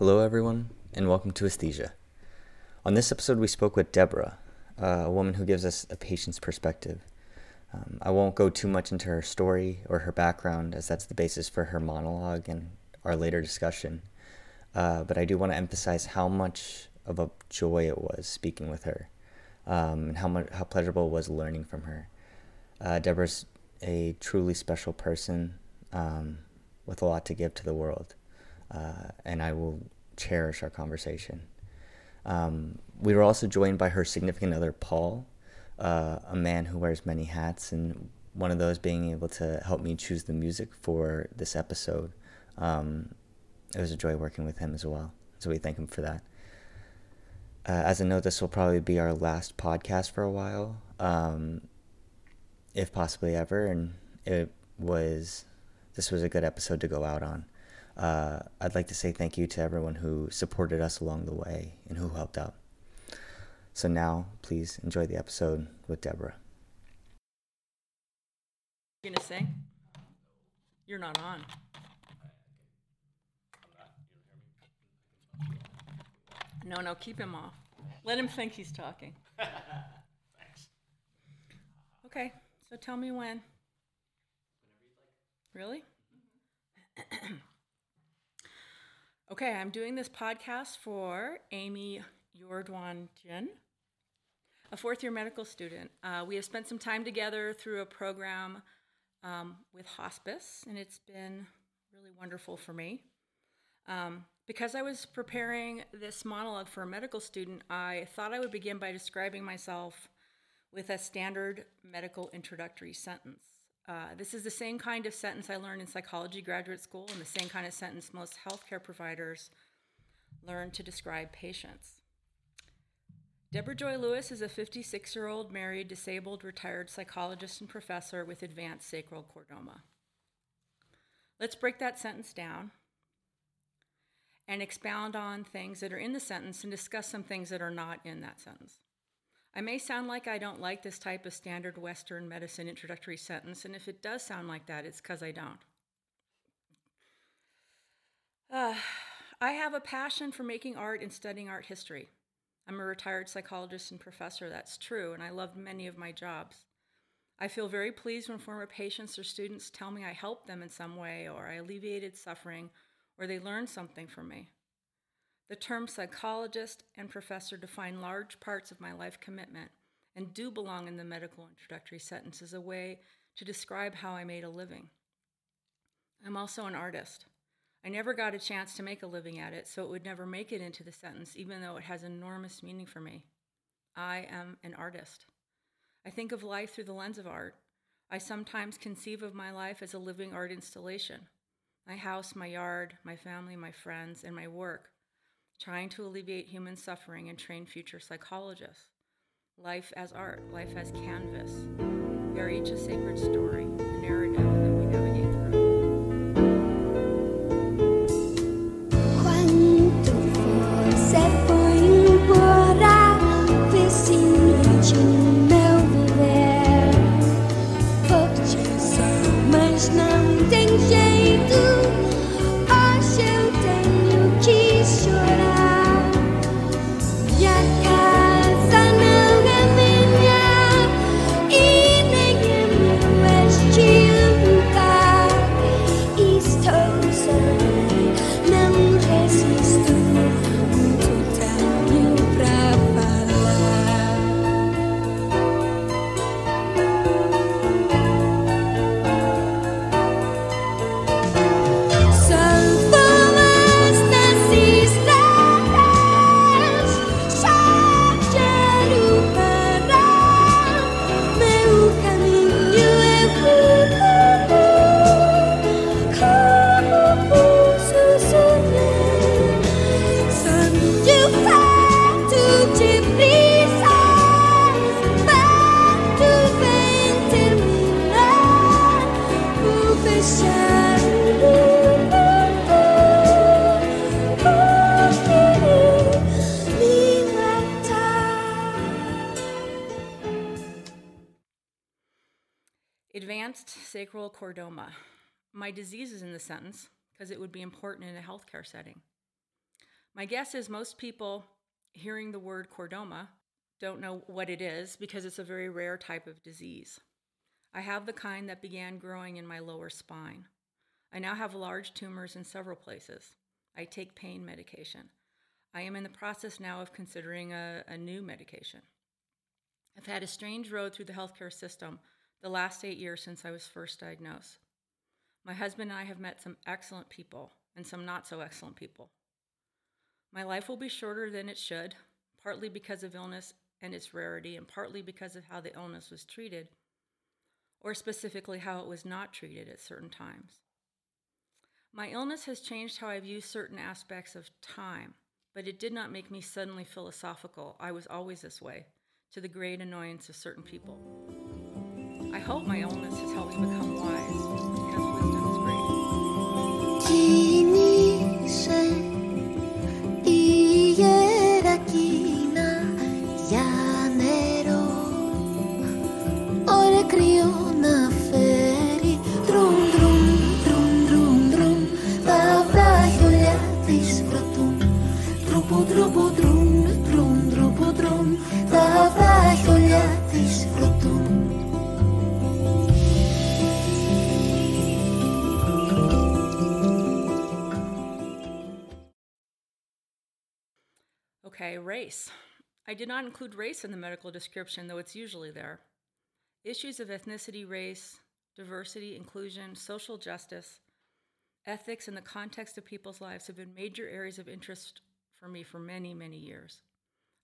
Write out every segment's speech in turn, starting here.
Hello, everyone, and welcome to Aesthesia. On this episode, we spoke with Deborah, a woman who gives us a patient's perspective. Um, I won't go too much into her story or her background, as that's the basis for her monologue and our later discussion. Uh, but I do want to emphasize how much of a joy it was speaking with her, um, and how much how pleasurable it was learning from her. Uh, Deborah's a truly special person um, with a lot to give to the world, uh, and I will cherish our conversation. Um, we were also joined by her significant other, Paul, uh, a man who wears many hats, and one of those being able to help me choose the music for this episode. Um, it was a joy working with him as well, so we thank him for that. Uh, as a note, this will probably be our last podcast for a while, um, if possibly ever, and it was this was a good episode to go out on. Uh, I'd like to say thank you to everyone who supported us along the way and who helped out. So now, please enjoy the episode with Deborah. You gonna sing? You're not on. No, no, keep him off. Let him think he's talking. Thanks. Okay, so tell me when. Really? okay, I'm doing this podcast for Amy Yordwan-Jin, a fourth year medical student. Uh, we have spent some time together through a program um, with hospice, and it's been really wonderful for me. Um, because I was preparing this monologue for a medical student, I thought I would begin by describing myself with a standard medical introductory sentence. Uh, this is the same kind of sentence I learned in psychology graduate school and the same kind of sentence most healthcare providers learn to describe patients. Deborah Joy Lewis is a 56 year old married, disabled, retired psychologist and professor with advanced sacral chordoma. Let's break that sentence down and expound on things that are in the sentence and discuss some things that are not in that sentence. I may sound like I don't like this type of standard Western medicine introductory sentence, and if it does sound like that, it's because I don't. Uh, I have a passion for making art and studying art history. I'm a retired psychologist and professor, that's true, and I love many of my jobs. I feel very pleased when former patients or students tell me I helped them in some way, or I alleviated suffering, or they learned something from me. The term psychologist and professor define large parts of my life commitment and do belong in the medical introductory sentence as a way to describe how I made a living. I'm also an artist. I never got a chance to make a living at it, so it would never make it into the sentence, even though it has enormous meaning for me. I am an artist. I think of life through the lens of art. I sometimes conceive of my life as a living art installation. My house, my yard, my family, my friends, and my work trying to alleviate human suffering and train future psychologists. Life as art, life as canvas. We are each a sacred story, a narrative sacral chordoma. My disease is in the sentence because it would be important in a healthcare setting. My guess is most people hearing the word chordoma don't know what it is because it's a very rare type of disease. I have the kind that began growing in my lower spine. I now have large tumors in several places. I take pain medication. I am in the process now of considering a, a new medication. I've had a strange road through the healthcare system the last eight years since I was first diagnosed. My husband and I have met some excellent people and some not so excellent people. My life will be shorter than it should, partly because of illness and its rarity, and partly because of how the illness was treated, or specifically how it was not treated at certain times. My illness has changed how I view certain aspects of time, but it did not make me suddenly philosophical. I was always this way, to the great annoyance of certain people. I hope my illness has helped me become wise because wisdom is great. Η γερακίνα για νερό Ωραία κρύο Τα βράχιολιά της κρατούν Τρουπο, τρουπο, Τα Okay, race. I did not include race in the medical description, though it's usually there. Issues of ethnicity, race, diversity, inclusion, social justice, ethics, and the context of people's lives have been major areas of interest for me for many, many years.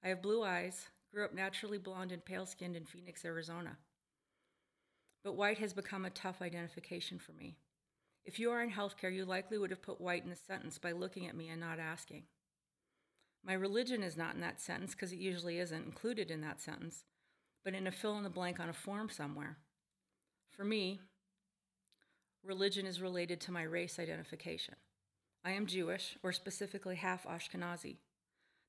I have blue eyes, grew up naturally blonde and pale skinned in Phoenix, Arizona. But white has become a tough identification for me. If you are in healthcare, you likely would have put white in the sentence by looking at me and not asking. My religion is not in that sentence because it usually isn't included in that sentence, but in a fill in the blank on a form somewhere. For me, religion is related to my race identification. I am Jewish, or specifically half Ashkenazi.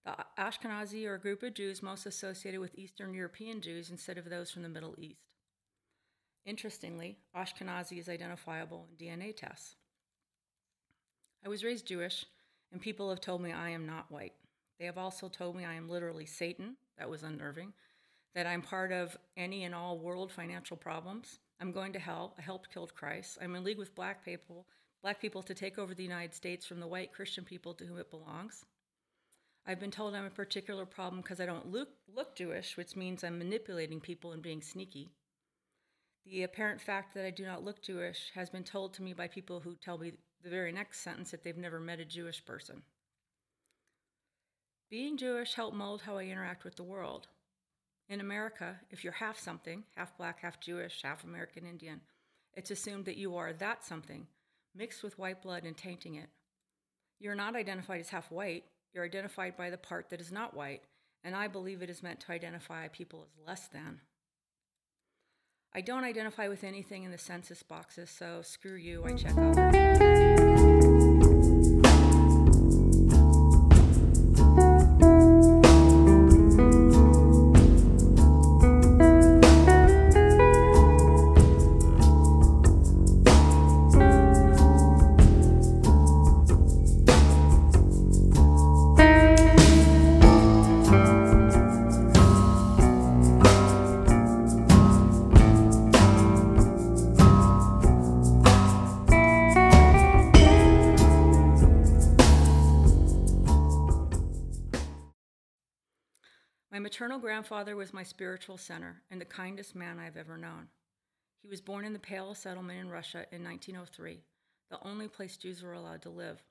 The Ashkenazi are a group of Jews most associated with Eastern European Jews instead of those from the Middle East. Interestingly, Ashkenazi is identifiable in DNA tests. I was raised Jewish, and people have told me I am not white. They have also told me I am literally Satan. That was unnerving. That I'm part of any and all world financial problems. I'm going to hell. I helped kill Christ. I'm in league with black people, black people to take over the United States from the white Christian people to whom it belongs. I've been told I'm a particular problem because I don't look, look Jewish, which means I'm manipulating people and being sneaky. The apparent fact that I do not look Jewish has been told to me by people who tell me the very next sentence that they've never met a Jewish person. Being Jewish helped mold how I interact with the world. In America, if you're half something, half black, half Jewish, half American Indian, it's assumed that you are that something, mixed with white blood and tainting it. You're not identified as half white, you're identified by the part that is not white, and I believe it is meant to identify people as less than. I don't identify with anything in the census boxes, so screw you, I check out. Maternal grandfather was my spiritual center and the kindest man I've ever known. He was born in the Pale settlement in Russia in 1903, the only place Jews were allowed to live.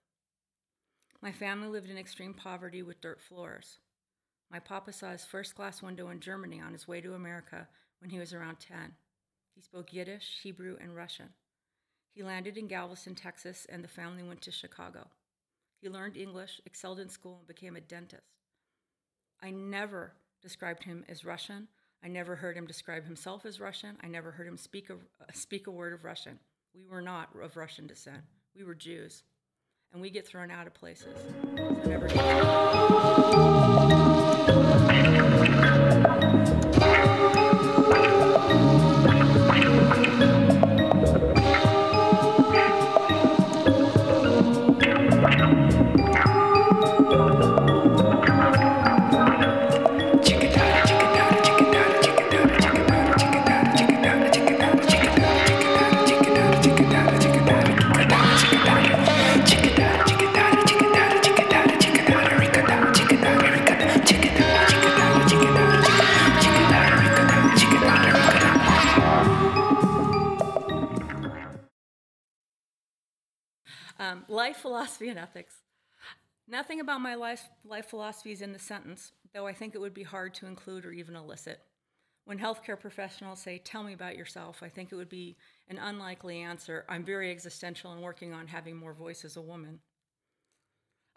My family lived in extreme poverty with dirt floors. My papa saw his first glass window in Germany on his way to America when he was around 10. He spoke Yiddish, Hebrew, and Russian. He landed in Galveston, Texas, and the family went to Chicago. He learned English, excelled in school, and became a dentist. I never described him as Russian. I never heard him describe himself as Russian. I never heard him speak a, speak a word of Russian. We were not of Russian descent. We were Jews. And we get thrown out of places. Philosophy and ethics. Nothing about my life, life philosophy is in the sentence, though I think it would be hard to include or even elicit. When healthcare professionals say, Tell me about yourself, I think it would be an unlikely answer. I'm very existential and working on having more voice as a woman.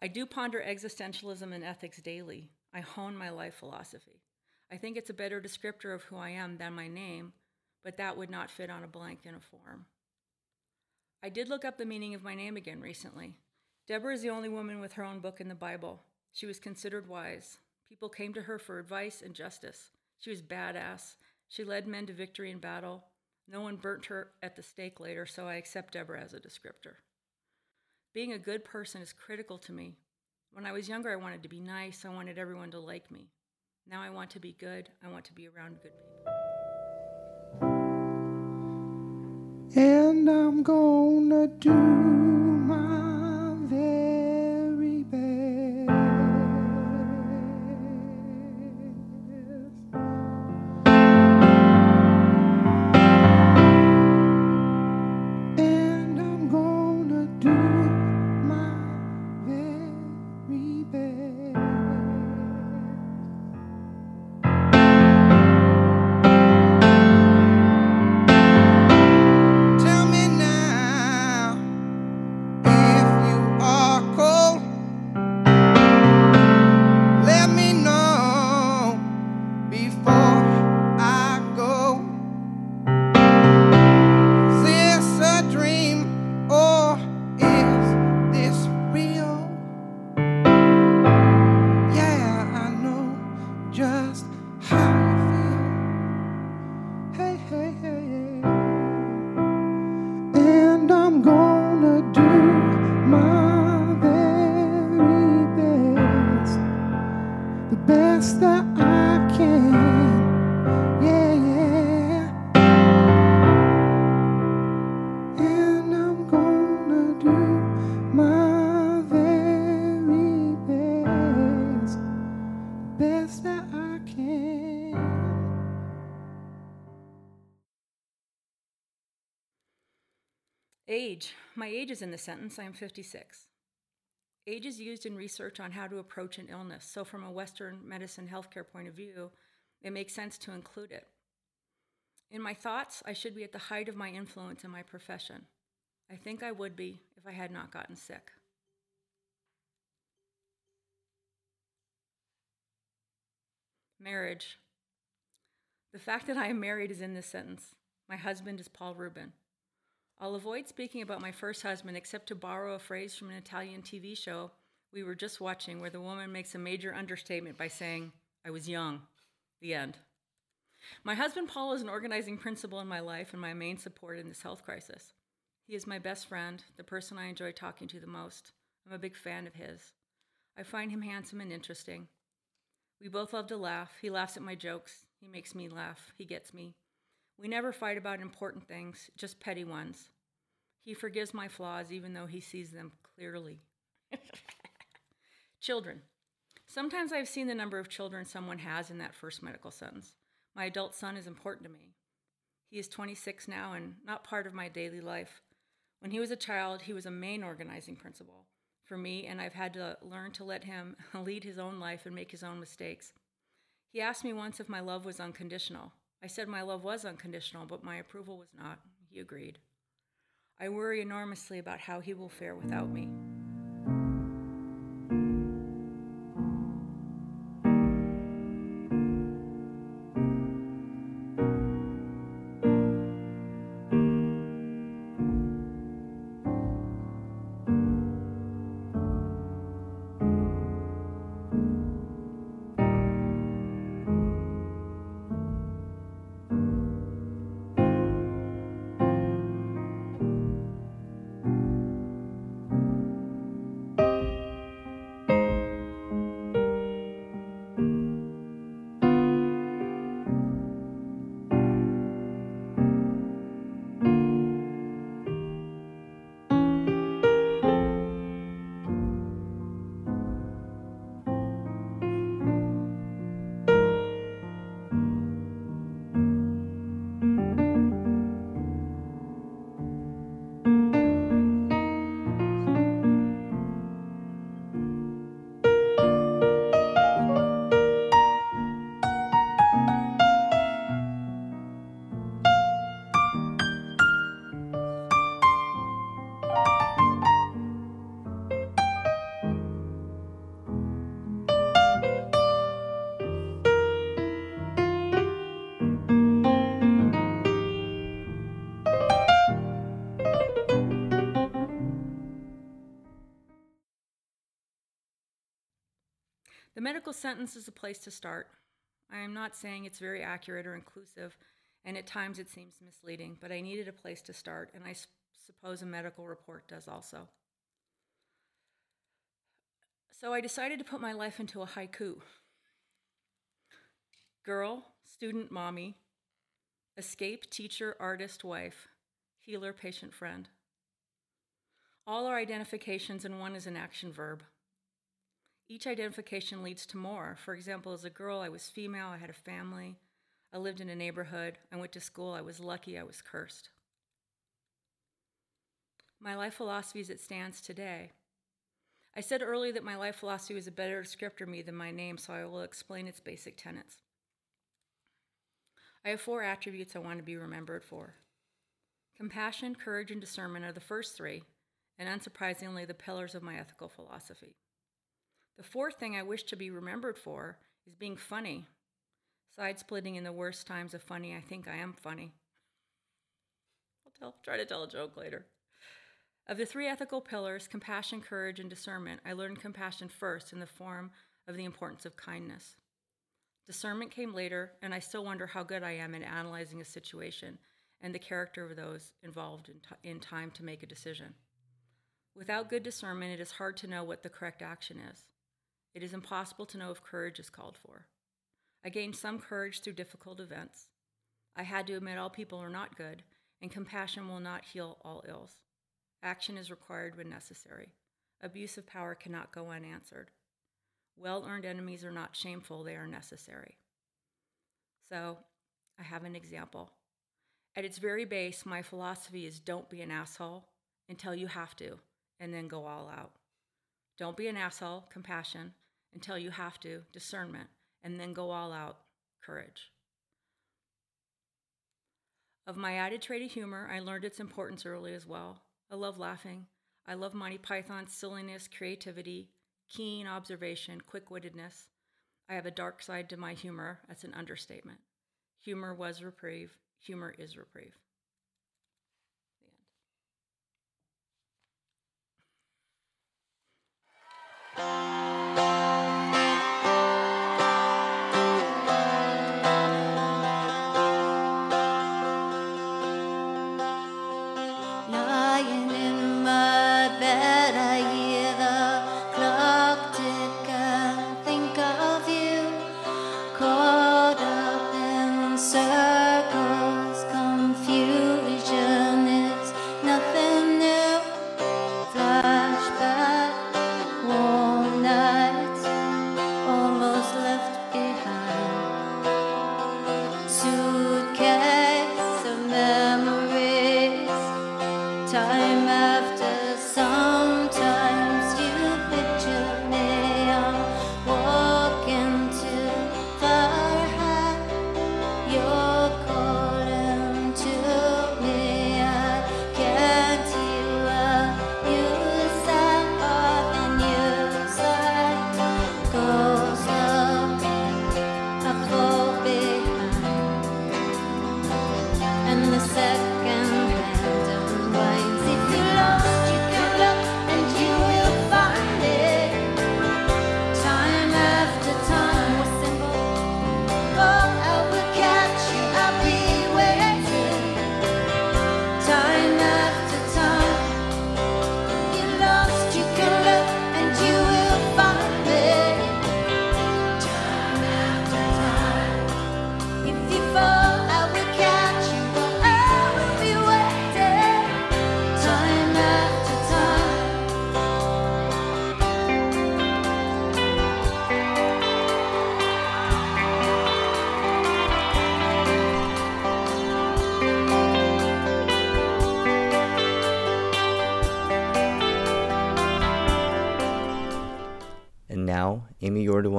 I do ponder existentialism and ethics daily. I hone my life philosophy. I think it's a better descriptor of who I am than my name, but that would not fit on a blank in a form. I did look up the meaning of my name again recently. Deborah is the only woman with her own book in the Bible. She was considered wise. People came to her for advice and justice. She was badass. She led men to victory in battle. No one burnt her at the stake later, so I accept Deborah as a descriptor. Being a good person is critical to me. When I was younger, I wanted to be nice. I wanted everyone to like me. Now I want to be good. I want to be around good people. And I'm gonna do my Age. My age is in the sentence. I am 56. Age is used in research on how to approach an illness, so from a Western medicine healthcare point of view, it makes sense to include it. In my thoughts, I should be at the height of my influence in my profession. I think I would be if I had not gotten sick. Marriage. The fact that I am married is in this sentence. My husband is Paul Rubin. I'll avoid speaking about my first husband except to borrow a phrase from an Italian TV show we were just watching where the woman makes a major understatement by saying, I was young. The end. My husband Paul is an organizing principle in my life and my main support in this health crisis. He is my best friend, the person I enjoy talking to the most. I'm a big fan of his. I find him handsome and interesting. We both love to laugh. He laughs at my jokes. He makes me laugh. He gets me. We never fight about important things, just petty ones. He forgives my flaws even though he sees them clearly. children. Sometimes I've seen the number of children someone has in that first medical sentence. My adult son is important to me. He is 26 now and not part of my daily life. When he was a child, he was a main organizing principle for me, and I've had to learn to let him lead his own life and make his own mistakes. He asked me once if my love was unconditional. I said my love was unconditional, but my approval was not. He agreed. I worry enormously about how he will fare without me. The medical sentence is a place to start. I am not saying it's very accurate or inclusive, and at times it seems misleading, but I needed a place to start, and I s- suppose a medical report does also. So I decided to put my life into a haiku. Girl, student, mommy, escape, teacher, artist, wife, healer, patient, friend. All are identifications, and one is an action verb. Each identification leads to more. For example, as a girl, I was female, I had a family, I lived in a neighborhood, I went to school, I was lucky, I was cursed. My life philosophy as it stands today. I said earlier that my life philosophy was a better descriptor of me than my name, so I will explain its basic tenets. I have four attributes I want to be remembered for. Compassion, courage, and discernment are the first three, and unsurprisingly, the pillars of my ethical philosophy. The fourth thing I wish to be remembered for is being funny. Side splitting in the worst times of funny, I think I am funny. I'll tell, try to tell a joke later. Of the three ethical pillars, compassion, courage, and discernment, I learned compassion first in the form of the importance of kindness. Discernment came later, and I still wonder how good I am in analyzing a situation and the character of those involved in, t- in time to make a decision. Without good discernment, it is hard to know what the correct action is. It is impossible to know if courage is called for. I gained some courage through difficult events. I had to admit all people are not good, and compassion will not heal all ills. Action is required when necessary. Abuse of power cannot go unanswered. Well earned enemies are not shameful, they are necessary. So, I have an example. At its very base, my philosophy is don't be an asshole until you have to, and then go all out. Don't be an asshole, compassion, until you have to, discernment, and then go all out, courage. Of my added trait of humor, I learned its importance early as well. I love laughing. I love Monty Python's silliness, creativity, keen observation, quick wittedness. I have a dark side to my humor. That's an understatement. Humor was reprieve. Humor is reprieve. The end. Lying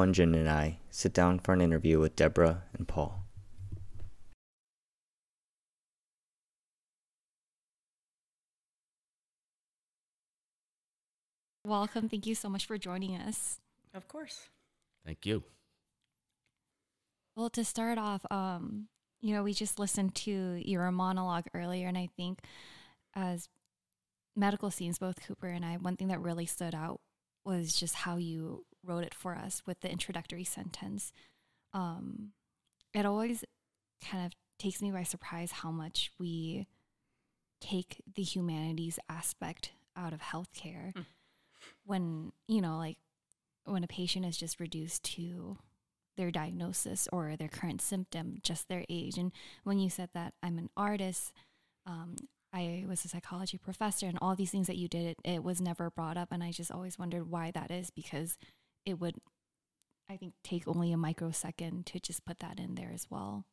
Amy Yordawanjan and I sit down for an interview with Deborah and Paul. Welcome. Thank you so much for joining us. Of course. Thank you. Well, to start off, um, you know, we just listened to your monologue earlier, and I think as medical scenes, both Cooper and I, one thing that really stood out was just how you wrote it for us with the introductory sentence. Um, it always kind of takes me by surprise how much we take the humanities aspect out of healthcare Mm. when, you know, like when a patient is just reduced to their diagnosis or their current symptom, just their age. And when you said that I'm an artist, um, I was a psychology professor, and all these things that you did, it, it was never brought up. And I just always wondered why that is because it would, I think, take only a microsecond to just put that in there as well.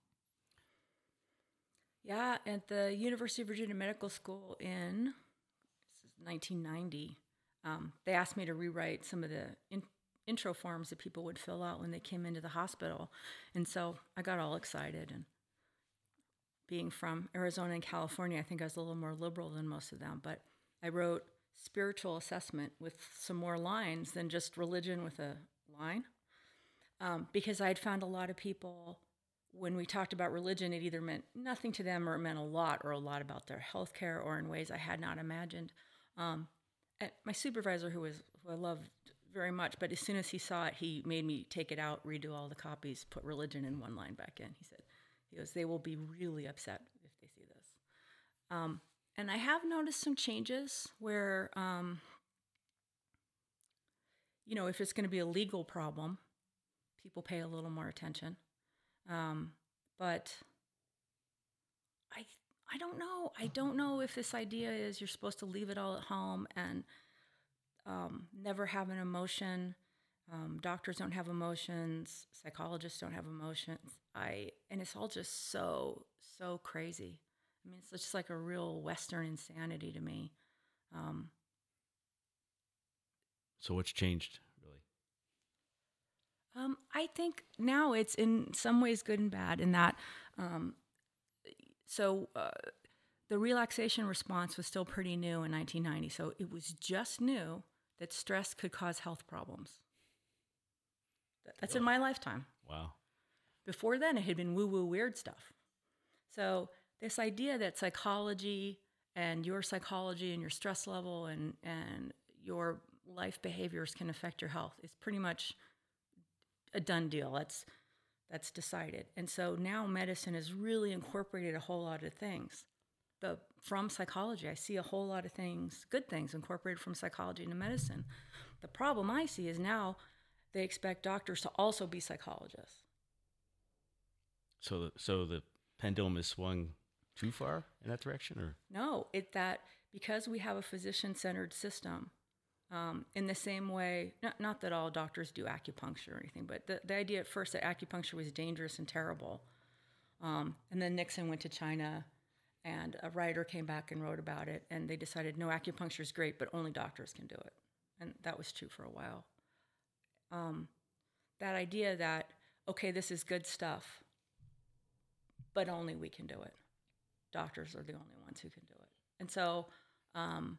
Yeah, at the University of Virginia Medical School in this is 1990, um, they asked me to rewrite some of the in, intro forms that people would fill out when they came into the hospital, and so I got all excited. And being from Arizona and California, I think I was a little more liberal than most of them. But I wrote spiritual assessment with some more lines than just religion with a line, um, because I'd found a lot of people when we talked about religion, it either meant nothing to them or it meant a lot or a lot about their health care or in ways I had not imagined. Um, my supervisor, who was who I loved very much, but as soon as he saw it, he made me take it out, redo all the copies, put religion in one line back in. He said, "He goes, they will be really upset if they see this." Um, and I have noticed some changes where, um, you know, if it's going to be a legal problem, people pay a little more attention. Um, but I I don't know. I don't know if this idea is you're supposed to leave it all at home and um, never have an emotion. Um, doctors don't have emotions. Psychologists don't have emotions. I and it's all just so so crazy. I mean, it's just like a real Western insanity to me. Um, So what's changed, really? Um, I think now it's in some ways good and bad in that. Um, so uh, the relaxation response was still pretty new in 1990. So it was just new that stress could cause health problems. Th- That's in my lifetime. Wow. Before then, it had been woo woo weird stuff. So, this idea that psychology and your psychology and your stress level and, and your life behaviors can affect your health is pretty much a done deal. That's, that's decided. And so now medicine has really incorporated a whole lot of things. The, from psychology, I see a whole lot of things, good things incorporated from psychology into medicine. The problem I see is now they expect doctors to also be psychologists. So so the pendulum is swung too far in that direction, or No, it that because we have a physician-centered system, um, in the same way, not, not that all doctors do acupuncture or anything, but the, the idea at first that acupuncture was dangerous and terrible. Um, and then Nixon went to China, and a writer came back and wrote about it, and they decided no, acupuncture is great, but only doctors can do it. And that was true for a while. Um, that idea that, okay, this is good stuff, but only we can do it doctors are the only ones who can do it. And so um,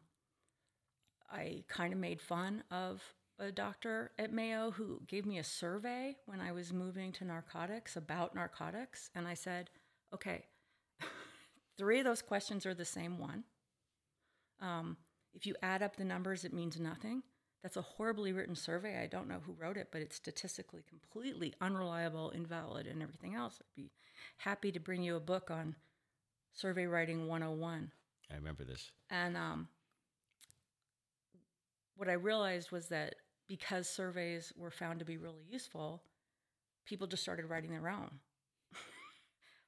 I kind of made fun of a doctor at Mayo who gave me a survey when I was moving to narcotics about narcotics. And I said, okay, three of those questions are the same one. Um, if you add up the numbers, it means nothing. That's a horribly written survey. I don't know who wrote it, but it's statistically completely unreliable, invalid, and everything else. I'd be happy to bring you a book on survey writing 101. I remember this. And um, what I realized was that because surveys were found to be really useful, people just started writing their own.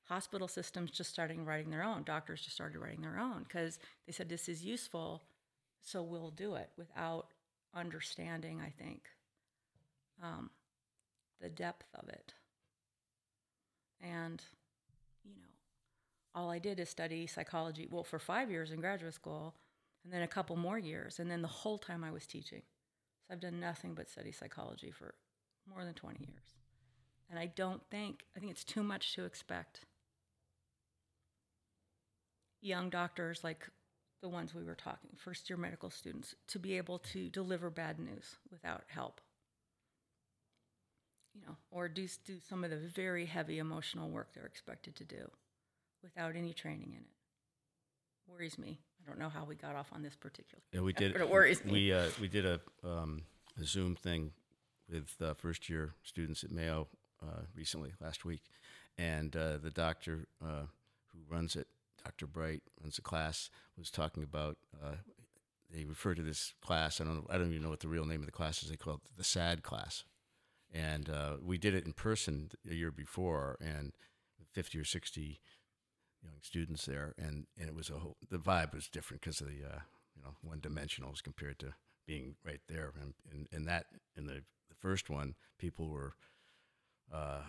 Hospital systems just started writing their own. Doctors just started writing their own because they said this is useful, so we'll do it without understanding, I think, um, the depth of it. And, all I did is study psychology, well, for five years in graduate school, and then a couple more years, and then the whole time I was teaching. So I've done nothing but study psychology for more than 20 years. And I don't think, I think it's too much to expect young doctors like the ones we were talking, first year medical students, to be able to deliver bad news without help. You know, or do, do some of the very heavy emotional work they're expected to do without any training in it. Worries me. I don't know how we got off on this particular. Yeah, we did. But it worries me. We uh, we did a, um, a Zoom thing with uh, first year students at Mayo uh, recently, last week. And uh, the doctor uh, who runs it, Dr. Bright, runs the class, was talking about. Uh, they refer to this class. I don't. know- I don't even know what the real name of the class is. They call it the SAD class, and uh, we did it in person a year before, and 50 or 60 young students there, and, and it was a whole, the vibe was different because of the uh, you know one dimensional as compared to being right there, and and, and that in the the first one, people were uh,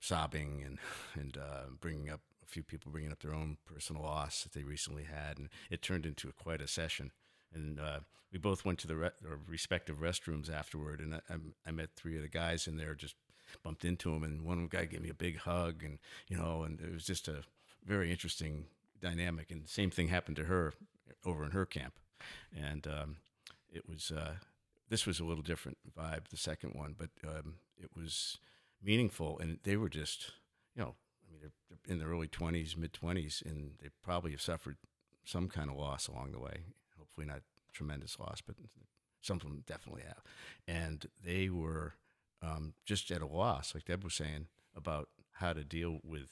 sobbing and and uh, bringing up a few people bringing up their own personal loss that they recently had, and it turned into a, quite a session. And uh, we both went to the re- respective restrooms afterward, and I, I- met three of the guys in there. Just bumped into them, and one guy gave me a big hug, and you know, and it was just a very interesting dynamic. And same thing happened to her over in her camp, and um, it was uh, this was a little different vibe, the second one, but um, it was meaningful, and they were just, you know, I mean, they're, in their early twenties, mid twenties, and they probably have suffered some kind of loss along the way. Hopefully, not tremendous loss, but some of them definitely have, and they were um, just at a loss, like Deb was saying, about how to deal with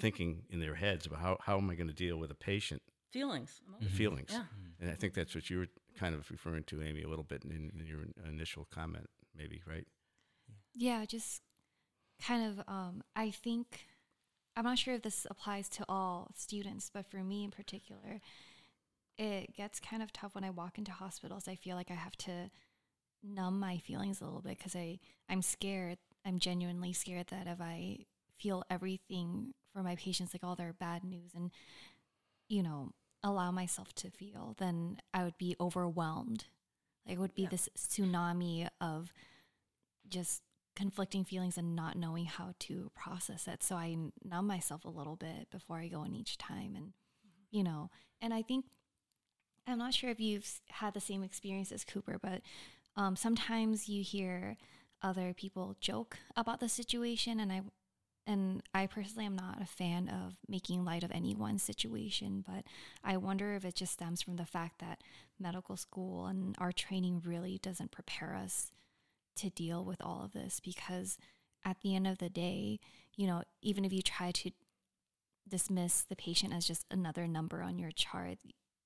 thinking in their heads about how, how am I going to deal with a patient Feelings. the emotions. feelings. Yeah. And I think that's what you were kind of referring to, Amy, a little bit in, in your initial comment, maybe, right? Yeah, just kind of um I think I'm not sure if this applies to all students, but for me in particular, it gets kind of tough when I walk into hospitals. I feel like I have to numb my feelings a little bit because I I'm scared. I'm genuinely scared that if I feel everything for my patients, like all their bad news, and you know allow myself to feel, then I would be overwhelmed. Like it would be Yeah. this tsunami of just conflicting feelings and not knowing how to process it. So I numb myself a little bit before I go in each time. And, you know, and I think, I'm not sure if you've had the same experience as Cooper, but um, sometimes you hear other people joke about the situation. And I, and I personally am not a fan of making light of anyone's situation, but I wonder if it just stems from the fact that medical school and our training really doesn't prepare us to deal with all of this because at the end of the day, you know, even if you try to dismiss the patient as just another number on your chart,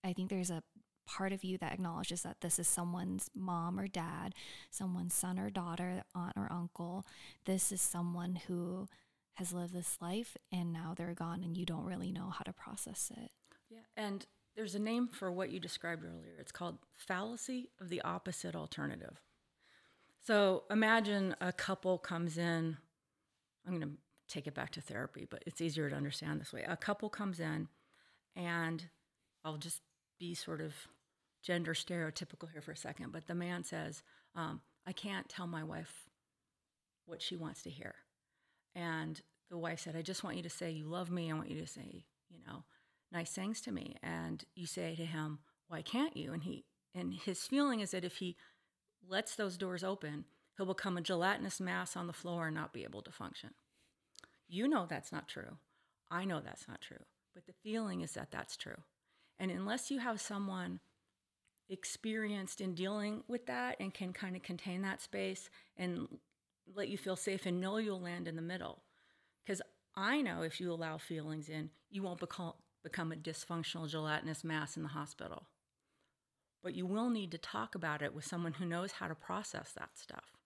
I think there's a part of you that acknowledges that this is someone's mom or dad, someone's son or daughter, aunt or uncle. This is someone who has lived this life and now they're gone and you don't really know how to process it. Yeah, and there's a name for what you described earlier. It's called fallacy of the opposite alternative. So imagine a couple comes in. I'm going to take it back to therapy, but it's easier to understand this way. A couple comes in, and I'll just be sort of gender stereotypical here for a second, but the man says, um, I can't tell my wife what she wants to hear. And the wife said, I just want you to say you love me. I want you to say, you know, nice things to me. And you say to him, Why can't you? And he and his feeling is that if he lets those doors open, he'll become a gelatinous mass on the floor and not be able to function. You know that's not true. I know that's not true. But the feeling is that that's true. And unless you have someone experienced in dealing with that and can kind of contain that space and let you feel safe and know you'll land in the middle. Because I know if you allow feelings in, you won't become, become a dysfunctional gelatinous mass in the hospital. But you will need to talk about it with someone who knows how to process that stuff.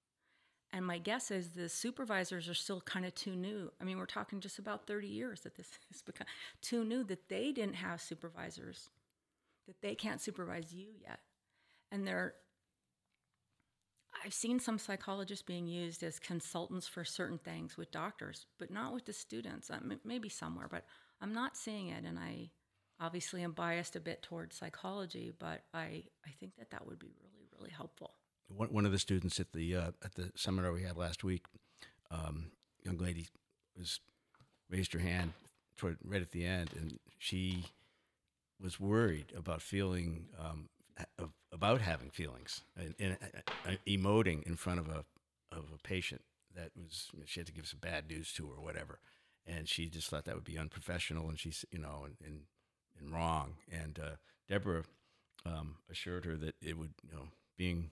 And my guess is the supervisors are still kind of too new. I mean, we're talking just about 30 years that this has become too new that they didn't have supervisors, that they can't supervise you yet. And they're, I've seen some psychologists being used as consultants for certain things with doctors, but not with the students. I mean, maybe somewhere, but I'm not seeing it. And I obviously am biased a bit towards psychology, but I, I think that that would be really, really helpful. One, one of the students at the uh, at the seminar we had last week, um, young lady was raised her hand toward right at the end, and she was worried about feeling um, about having feelings and, and uh, uh, emoting in front of a of a patient that was she had to give some bad news to or whatever, and she just thought that would be unprofessional and she's you know and and, and wrong. And uh, Deborah um, assured her that it would you know being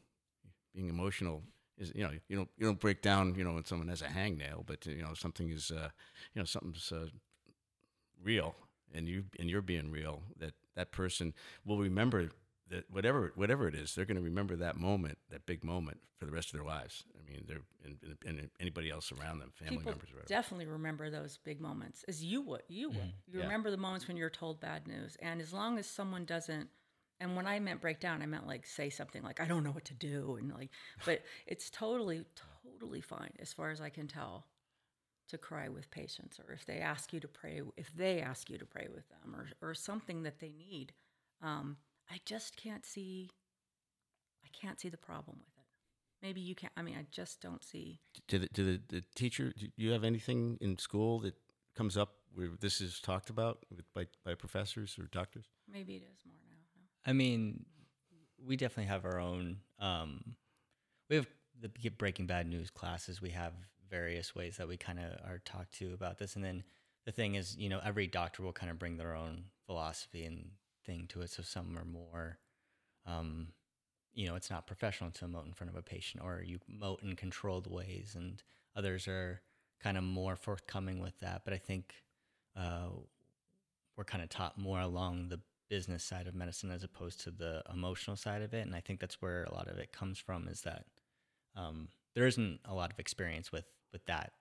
being emotional is you know you don't you don't break down you know when someone has a hangnail, but you know something is uh, you know something's uh, real and you and you're being real that that person will remember that whatever whatever it is they're going to remember that moment that big moment for the rest of their lives i mean they're and, and anybody else around them family People members whatever. definitely remember those big moments, as you would. You would. You Yeah. remember the moments when you're told bad news, and as long as someone doesn't. And when I meant breakdown, I meant like say something like I don't know what to do, and like, but it's totally, totally fine as far as I can tell, to cry with patients, or if they ask you to pray, if they ask you to pray with them, or or something that they need. Um, I just can't see. I can't see the problem with it. Maybe you can't. I mean, I just don't see. do the, do the, the teacher do you have anything in school that comes up where this is talked about with, by, by professors or doctors Maybe it is more now. no? I mean, we definitely have our own. Um, we have the G- Breaking Bad news classes. We have various ways that we kind of are talked to about this, and then the thing is, you know, every doctor will kind of bring their own philosophy and thing to it. So some are more, um, you know, it's not professional to emote in front of a patient, or you emote in controlled ways, and others are kind of more forthcoming with that. But I think uh, we're kind of taught more along the business side of medicine as opposed to the emotional side of it, and I think that's where a lot of it comes from. Is that um, there isn't a lot of experience with with that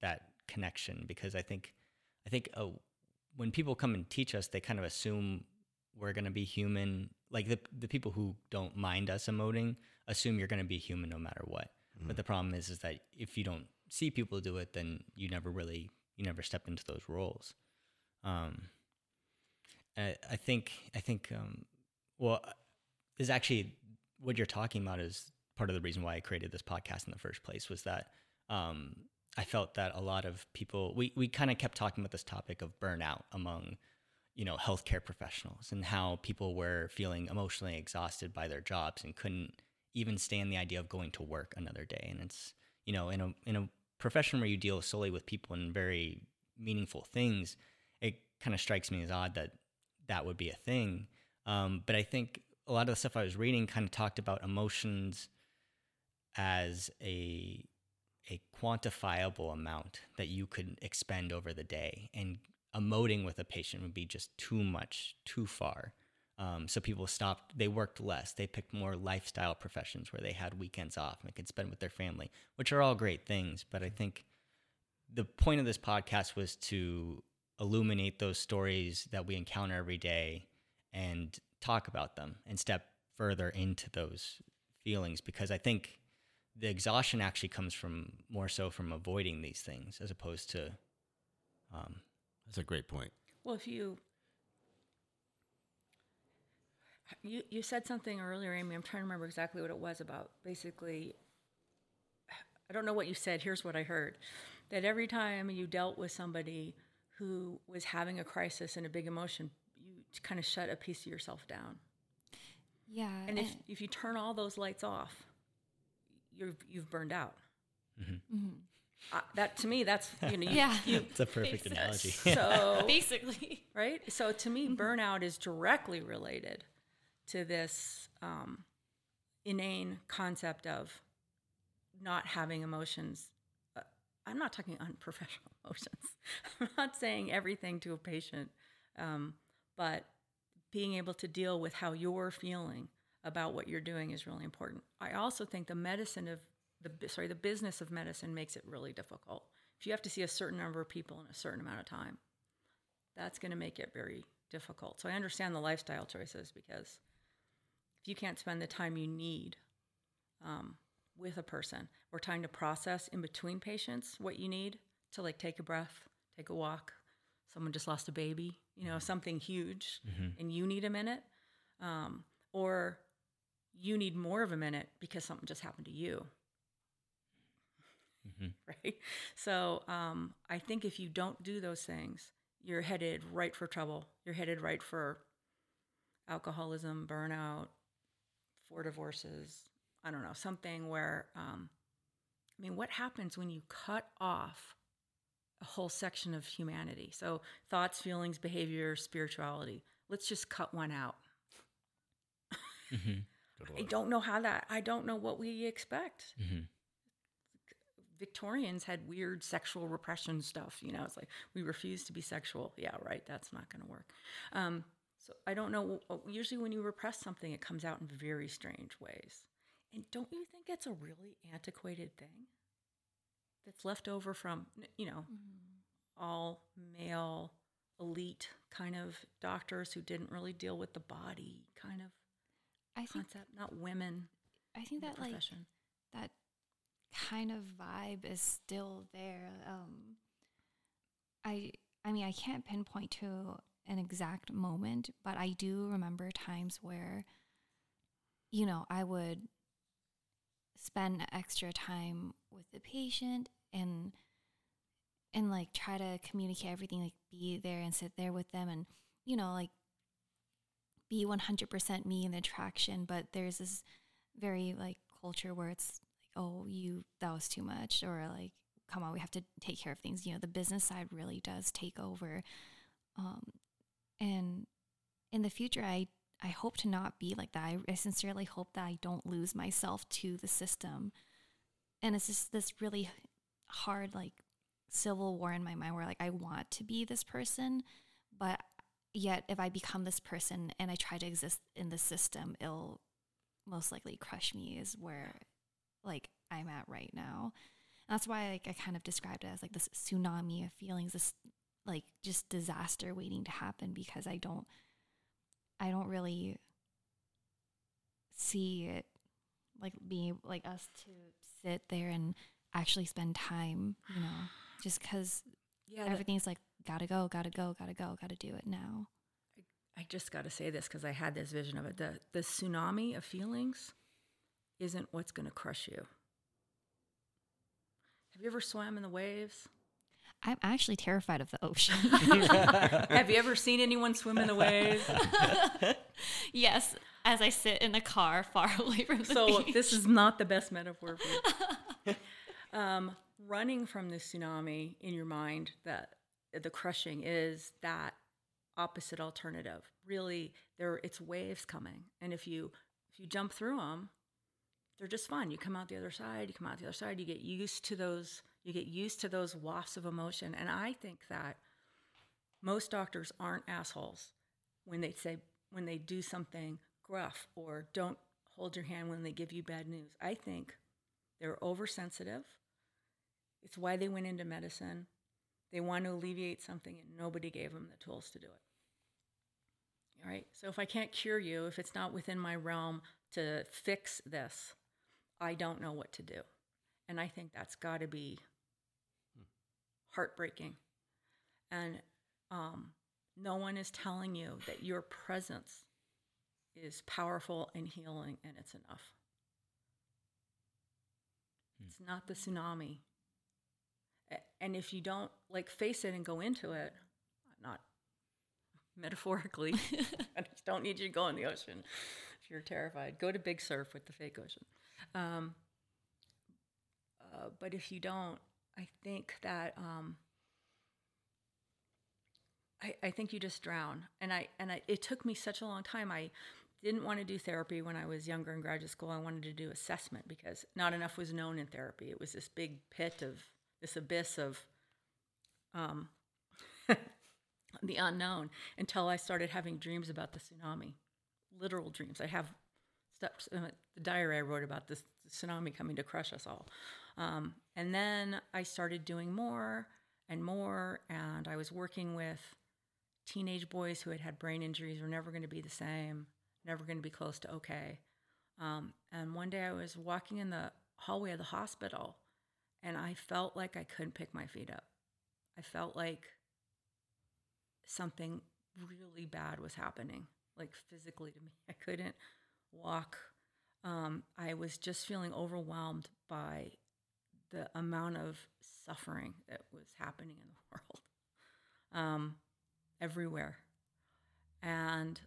that connection because I think I think uh, when people come and teach us, they kind of assume we're going to be human. Like the the people who don't mind us emoting assume you're going to be human no matter what. But the problem is, is that if you don't see people do it, then you never really you never step into those roles. Um, I, I think I think um, well is actually what you're talking about is part of the reason why I created this podcast in the first place was that um, I felt that a lot of people we we kind of kept talking about this topic of burnout among you know healthcare professionals and how people were feeling emotionally exhausted by their jobs and couldn't even stand the idea of going to work another day. And it's you know in a in a profession where you deal solely with people and very meaningful things it kind of strikes me as odd that that would be a thing. Um, but I think a lot of the stuff I was reading kind of talked about emotions as a a quantifiable amount that you could expend over the day, and emoting with a patient would be just too much, too far. Um, so people stopped. They worked less. They picked more lifestyle professions where they had weekends off and could spend with their family, which are all great things. But I think the point of this podcast was to illuminate those stories that we encounter every day and talk about them and step further into those feelings because I think the exhaustion actually comes from more so from avoiding these things as opposed to um, that's a great point Well, if you you you said something earlier, Amy. I'm trying to remember exactly what it was about. Basically, I don't know what you said. Here's what I heard: that every time you dealt with somebody who was having a crisis and a big emotion, you kind of shut a piece of yourself down. Yeah. And if if you turn all those lights off, you've you've burned out. Mm-hmm. Mm-hmm. Uh, that to me, that's you know, you, Yeah. you, it's a perfect analogy. so basically. right? So to me, burnout is directly related to this um, inane concept of not having emotions. Uh, I'm not talking unprofessional emotions. I'm not saying everything to a patient, um, but being able to deal with how you're feeling about what you're doing is really important. I also think the medicine of the sorry the business of medicine makes it really difficult. If you have to see a certain number of people in a certain amount of time, that's going to make it very difficult. So I understand the lifestyle choices because if you can't spend the time you need um, with a person or time to process in between patients what you need to like take a breath, take a walk, someone just lost a baby, you know, something huge, and you need a minute, um, or you need more of a minute because something just happened to you. Right. So um, I think if you don't do those things, you're headed right for trouble. You're headed right for alcoholism, burnout, four divorces. I don't know, something where, um, I mean, what happens when you cut off a whole section of humanity? So thoughts, feelings, behavior, spirituality. Let's just cut one out. Mhm. I don't know how that, I don't know what we expect. Mhm. Victorians had weird sexual repression stuff. You know, it's like we refuse to be sexual. Yeah, right. That's not going to work. Um, so I don't know. uh, Usually, when you repress something, it comes out in very strange ways. And don't you think it's a really antiquated thing that's left over from you know all male elite kind of doctors who didn't really deal with the body kind of I think concept, not women. I think that like that kind of vibe is still there. Um, I I mean I can't pinpoint to an exact moment, but I do remember times where, you know, I would spend extra time with the patient and and like try to communicate everything, like be there and sit there with them and you know, like be 100% me in the attraction, but there's this very like culture where it's oh, you, that was too much, or like, come on, we have to take care of things. You know, the business side really does take over. Um, and in the future, I, I hope to not be like that. I, I sincerely hope that I don't lose myself to the system. And it's just this really hard, like, civil war in my mind where, like, I want to be this person, but yet if I become this person and I try to exist in the system, it'll most likely crush me is where like I'm at right now. And that's why like I kind of described it as like this tsunami of feelings, this like just disaster waiting to happen because I don't I don't really see it like being like us to sit there and actually spend time, you know, just because Yeah, everything's like gotta go, gotta go, gotta go, gotta do it now. I just got to say this because I had this vision of it. The the tsunami of feelings isn't what's going to crush you. Have you ever swam in the waves? I'm actually terrified of the ocean. Have you ever seen anyone swim in the waves? yes, as I sit in a car far away from the so beach. this is not the best metaphor for you. um, running from the tsunami in your mind, that the crushing is that opposite alternative. Really, there it's waves coming, and if you if you jump through them, they're just fun. You come out the other side. You come out the other side. You get used to those. You get used to those wafts of emotion, and I think that most doctors aren't assholes when they say when they do something gruff or don't hold your hand when they give you bad news. I think they're oversensitive. It's why they went into medicine. They want to alleviate something and nobody gave them the tools to do it. All right. So if I can't cure you, if it's not within my realm to fix this, I don't know what to do. And I think that's got to be heartbreaking. And um, no one is telling you that your presence is powerful and healing and it's enough. It's not the tsunami. And if you don't like face it and go into it, not metaphorically, I just don't need you to go in the ocean if you're terrified. Go to Big Surf with the fake ocean. Um, uh, but if you don't, I think that um, I, I think you just drown. And I and I, it took me such a long time. I didn't want to do therapy when I was younger in graduate school. I wanted to do assessment because not enough was known in therapy. It was this big pit of this abyss of um, the unknown until I started having dreams about the tsunami, literal dreams. I have in the diary I wrote about this tsunami coming to crush us all. Um, and then I started doing more and more, and I was working with teenage boys who had had brain injuries, were never going to be the same, never going to be close to okay. Um, and one day I was walking in the hallway of the hospital, and I felt like I couldn't pick my feet up. I felt like something really bad was happening, like physically to me. I couldn't walk. Um, I was just feeling overwhelmed by the amount of suffering that was happening in the world, um, everywhere. And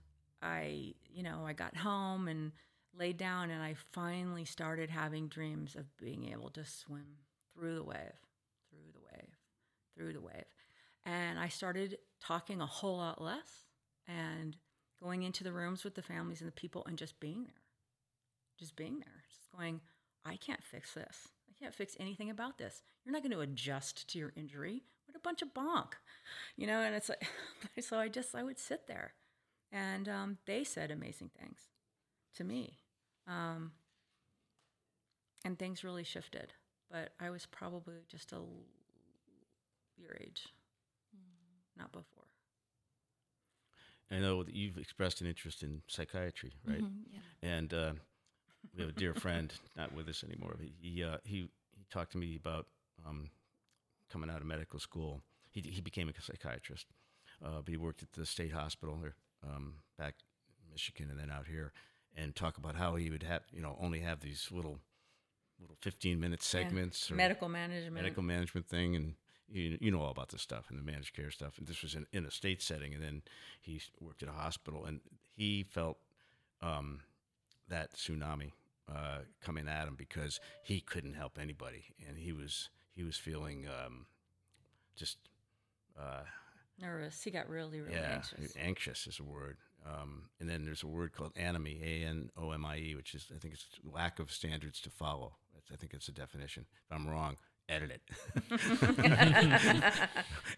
I, you know, I got home and laid down, and I finally started having dreams of being able to swim through the wave, through the wave, through the wave. And I started talking a whole lot less and going into the rooms with the families and the people and just being there, just being there, just going, I can't fix this. I can't fix anything about this. You're not going to adjust to your injury. What a bunch of bonk, you know. And it's like, so I just I would sit there, and um, they said amazing things to me, um, and things really shifted. But I was probably just a your age, not before. I know that you've expressed an interest in psychiatry, right? Mhm, yeah. And uh, we have a dear friend, not with us anymore. But he uh, he he talked to me about um, coming out of medical school. He he became a psychiatrist, uh, but he worked at the state hospital here, um, back in Michigan, and then out here, and talk about how he would have you know only have these little little fifteen minute Yeah. segments or Medical management. medical management thing, and you, you know all about this stuff and the managed care stuff. And this was in, in a state setting, and then he worked at a hospital, and he felt um, that tsunami uh, coming at him because he couldn't help anybody, and he was he was feeling um, just uh, nervous. He got really, really yeah anxious. anxious is a word. Um, and then there's a word called anomie, A N O M I E, which is I think it's lack of standards to follow. That's, I think it's a definition. If I'm wrong, edit it.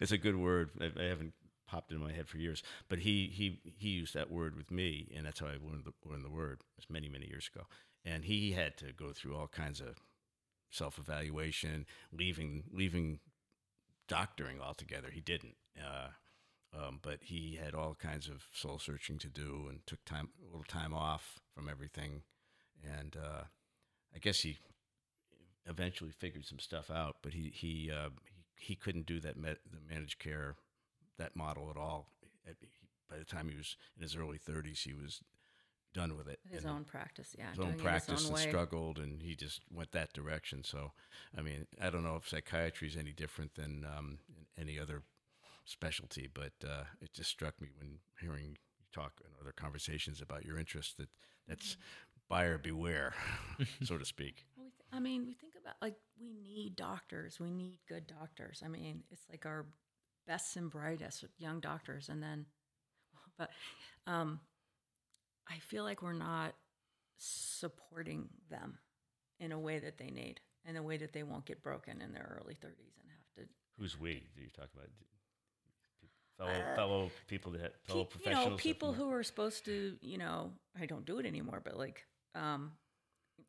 it's a good word. I, I haven't popped in my head for years, but he he he used that word with me, and that's how I learned the, learned the word. It was many many years ago, and he had to go through all kinds of self evaluation, leaving leaving doctoring altogether. He didn't. Uh, um, but he had all kinds of soul searching to do and took time a little time off from everything and uh, I guess he eventually figured some stuff out but he he uh, he, he couldn't do that med- the managed care that model at all At- he- by the time he was in his early 30s he was done with it his And own practice, yeah. his own practice and way. struggled and he just went that direction so i mean i don't know if psychiatry is any different than um, any other specialty but uh, it just struck me when hearing you talk in other conversations about your interest that that's buyer beware so to speak Well, we th- I mean, we think about like we need doctors. We need good doctors. I mean, it's like our best and brightest young doctors, and then, but um, I feel like we're not supporting them in a way that they need, in a way that they won't get broken in their early thirties and have to who's we do you talk about fellow fellow people that fellow Uh, pe- you know, people who are supposed to, you know, I don't do it anymore, but like, um,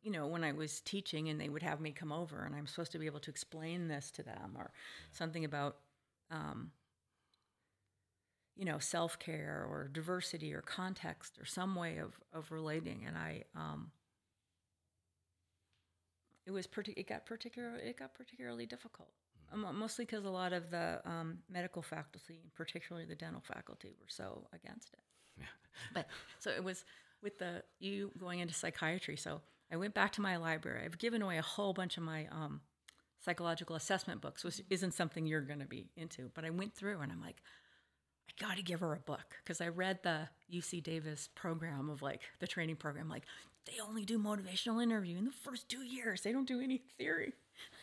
you know, when I was teaching and they would have me come over and I'm supposed to be able to explain this to them or something about, um, you know, self care or diversity or context or some way of, of relating. And I, um, it was pretty, it got particular, it got particularly difficult. Um, mostly because a lot of the um, medical faculty, particularly the dental faculty, were so against it. Yeah. But so it was with the you going into psychiatry. So I went back to my library. I've given away a whole bunch of my um, psychological assessment books, which isn't something you're going to be into. But I went through and I'm like, I got to give her a book because I read the UC Davis program of like the training program. Like they only do motivational interview in the first two years. They don't do any theory.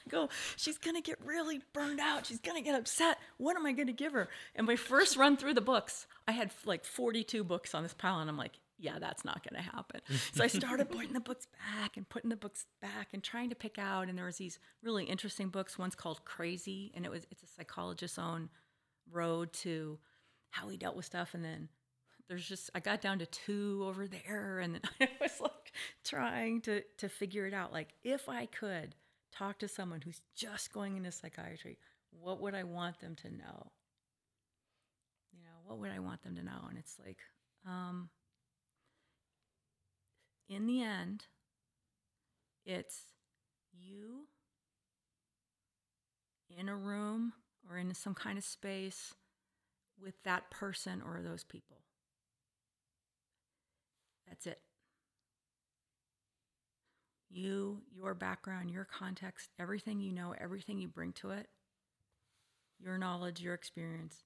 I go, she's gonna get really burned out. She's gonna get upset. What am I gonna give her? And my first run through the books, I had like 42 books on this pile, and I'm like, yeah, that's not gonna happen. so I started putting the books back and putting the books back and trying to pick out. And there was these really interesting books. One's called Crazy, and it was it's a psychologist's own road to how he dealt with stuff. And then there's just I got down to two over there, and then I was like trying to to figure it out. Like if I could talk to someone who's just going into psychiatry, what would I want them to know? You know, what would I want them to know? And it's like, um, in the end, it's you in a room or in some kind of space with that person or those people. That's it. You, your background, your context, everything you know, everything you bring to it, your knowledge, your experience,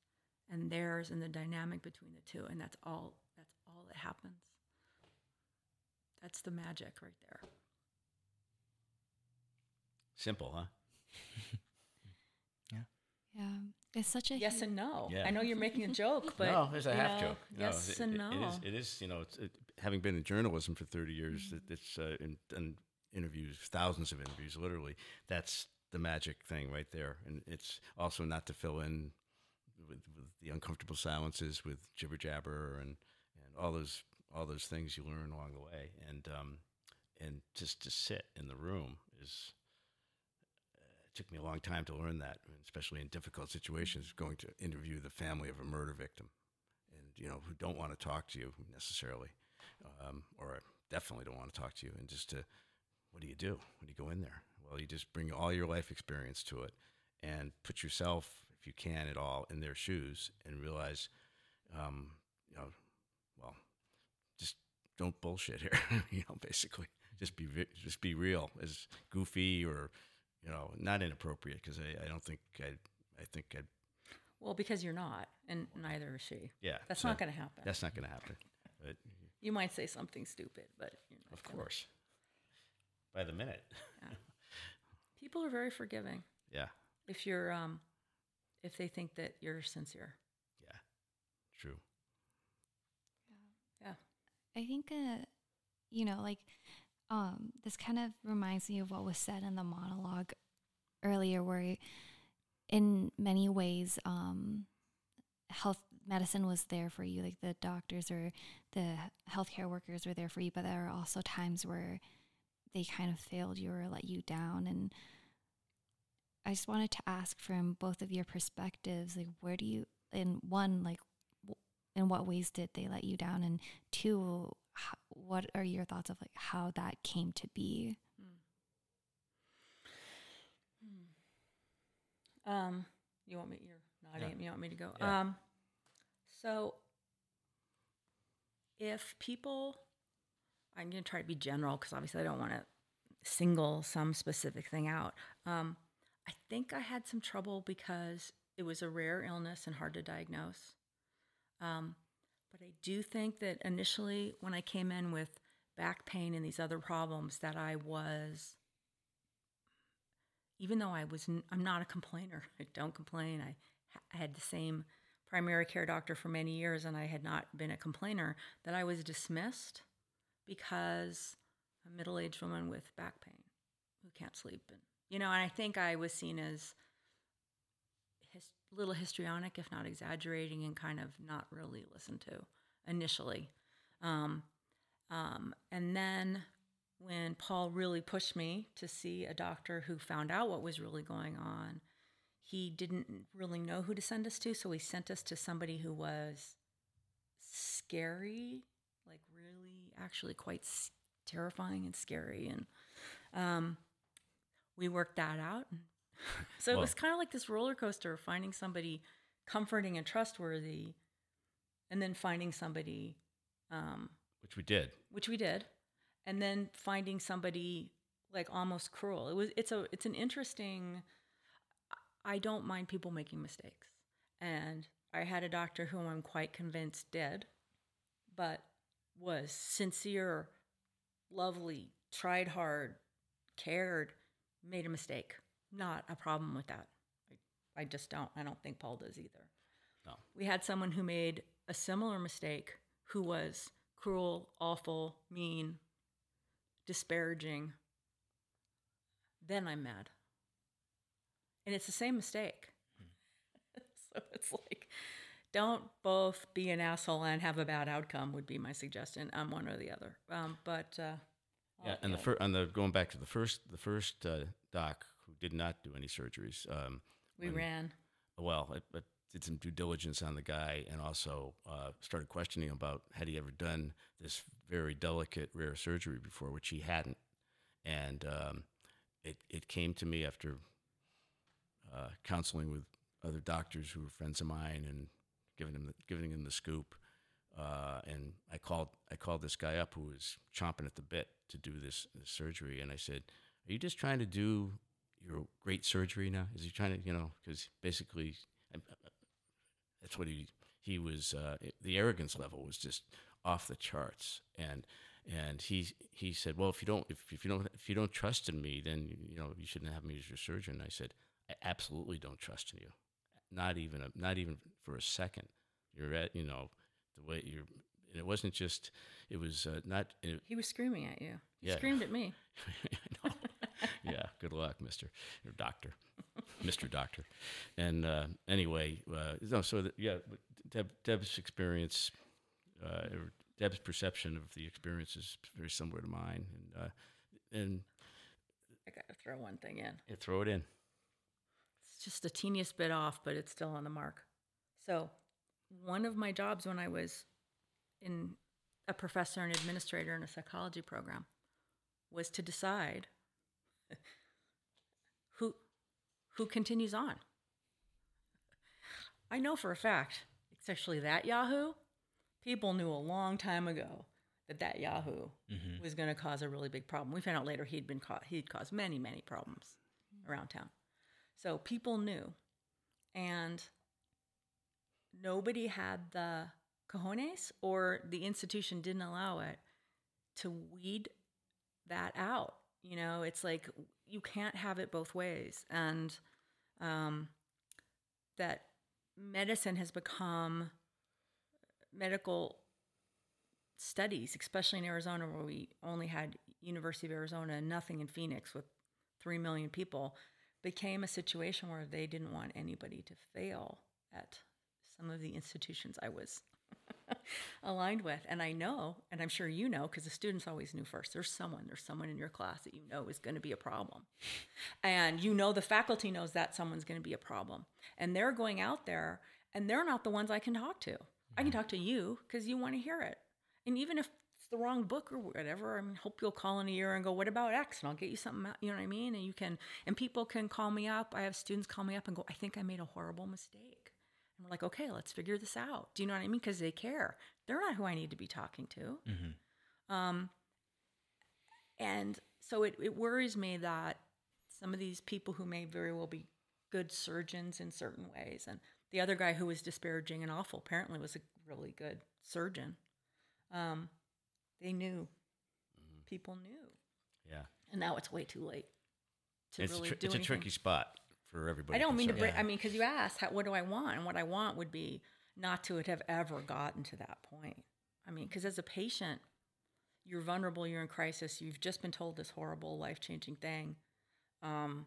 and theirs and the dynamic between the two. And that's all that's all that happens. That's the magic right there. simple huh Yeah, Yeah. it's such a Yes hu- and no. Yeah. I know you're making a joke, but no, it's a half know, joke. No, Yes it- and it- no. It is, it is, you know, it's, it, having been in journalism for 30 years, it, it's, uh, and, and interviews, thousands of interviews, literally. That's the magic thing right there. And it's also not to fill in with, with the uncomfortable silences with jibber jabber and, and all those all those things you learn along the way. And um, and just to sit in the room is it took me a long time to learn that, especially in difficult situations, going to interview the family of a murder victim, and you know who don't want to talk to you necessarily, um, or definitely don't want to talk to you, and just to what do you do when you go in there? Well, you just bring all your life experience to it, and put yourself, if you can at all, in their shoes, and realize, um, you know, don't bullshit here, you know, basically just be just be real, as goofy or you know not inappropriate because I, I don't think I I think I Well, because you're not, and neither is she. yeah That's so not going to happen. that's not going to happen. But you might say something stupid, but you're not of gonna. course, by the minute, people are very forgiving yeah, if you're um, if they think that you're sincere. yeah, true. Yeah. I think, uh, you know, like um, this kind of reminds me of what was said in the monologue earlier, where in many ways, um, health medicine was there for you, like the doctors or the healthcare workers were there for you, but there are also times where they kind of failed you or let you down. And I just wanted to ask from both of your perspectives, like, where do you, in one, like, in what ways did they let you down? And two, ho- what are your thoughts of like how that came to be? Um, you want me? You're nodding. Yeah. at me, You want me to go? Yeah. Um, so if people, I'm going to try to be general because obviously I don't want to single some specific thing out. Um, I think I had some trouble because it was a rare illness and hard to diagnose. Um, but I do think that initially, when I came in with back pain and these other problems, that I was even though I was, I'm not a complainer. I don't complain. I, I had the same primary care doctor for many years, and I had not been a complainer. That I was dismissed because a middle-aged woman with back pain who can't sleep, and you know, and I think I was seen as little histrionic, if not exaggerating, and kind of not really listened to initially. Um, um, and then when Paul really pushed me to see a doctor who found out what was really going on, he didn't really know who to send us to, so he sent us to somebody who was scary, like really, actually quite terrifying and scary. And um, we worked that out. so it was kind of like this roller coaster of finding somebody comforting and trustworthy, and then finding somebody. Um, Which we did. which we did, and then finding somebody like almost cruel. It was it's a it's an interesting. I don't mind people making mistakes, and I had a doctor whom I'm quite convinced did, but was sincere, lovely, tried hard, cared, made a mistake. Not a problem with that. I, I just don't. I don't think Paul does either. No. We had someone who made a similar mistake who was cruel, awful, mean, disparaging. Then I'm mad. And it's the same mistake. so it's like, don't both be an asshole and have a bad outcome, would be my suggestion. Um, one or the other. Um, but, uh, Yeah, and the first, on the going back to the first, the first uh, doc who did not do any surgeries. Um, we when- ran. well, I, I did some due diligence on the guy and also uh, started questioning about had he ever done this very delicate rare surgery before, which he hadn't. And um, it it came to me after uh, counseling with other doctors who were friends of mine and giving them the, giving him the scoop. Uh, and I called I called this guy up who was chomping at the bit to do this, this surgery, and I said, "Are you just trying to do your great surgery now? Is he trying to, you know, because basically, that's what he he was. Uh, the arrogance level was just off the charts, and and he he said, well, if you don't if, if you don't if you don't trust in me, then you know you shouldn't have me as your surgeon. I said, I absolutely don't trust in you, not even a, not even for a second. You're at you know the way you're and it wasn't just. It was uh, not. It, He was screaming at you. He Yeah. screamed at me. Yeah, good luck, Mister or Doctor, Mister Doctor. And uh, anyway, uh, no. So that, yeah, Deb, Deb's experience, uh, Deb's perception of the experience is very similar to mine, and uh, and I got to throw one thing in. yeah, throw it in. It's just a teeniest bit off, but it's still on the mark. So, one of my jobs when I was in a professor and administrator in a psychology program was to decide who who continues on. I know for a fact, especially that Yahoo, people knew a long time ago that that Yahoo mm-hmm. was going to cause a really big problem. We found out later he'd been caught, he'd caused many many problems mm-hmm. around town. So people knew, and nobody had the cojones, or the institution didn't allow it to weed that out. You know, it's like you can't have it both ways, and um, that medicine has become medical studies, especially in Arizona, where we only had University of Arizona and nothing in Phoenix with three million people, became a situation where they didn't want anybody to fail at some of the institutions I was aligned with. And I know, and I'm sure you know, because the students always knew first. There's someone, there's someone in your class that you know is going to be a problem, and you know the faculty knows that someone's going to be a problem, and they're going out there, and they're not the ones I can talk to. I can talk to you because you want to hear it. And even if it's the wrong book or whatever, I mean, hope you'll call in a year and go, what about X? And I'll get you something, out, you know what I mean? And you can, and people can call me up. I have students call me up and go, I think I made a horrible mistake. And we're like, okay, let's figure this out. Do you know what I mean? Because they care. They're not who I need to be talking to. Um, and so it, it worries me that some of these people who may very well be good surgeons in certain ways, and the other guy who was disparaging and awful apparently was a really good surgeon. Um, they knew, people knew, Yeah, and now it's way too late to it's, really a, tri- do it's a tricky spot for everybody. I don't mean to concerned. break. I mean, because you asked, how, what do I want? And what I want would be not to have ever gotten to that point. I mean, because as a patient, you're vulnerable, you're in crisis, you've just been told this horrible, life changing thing. Um,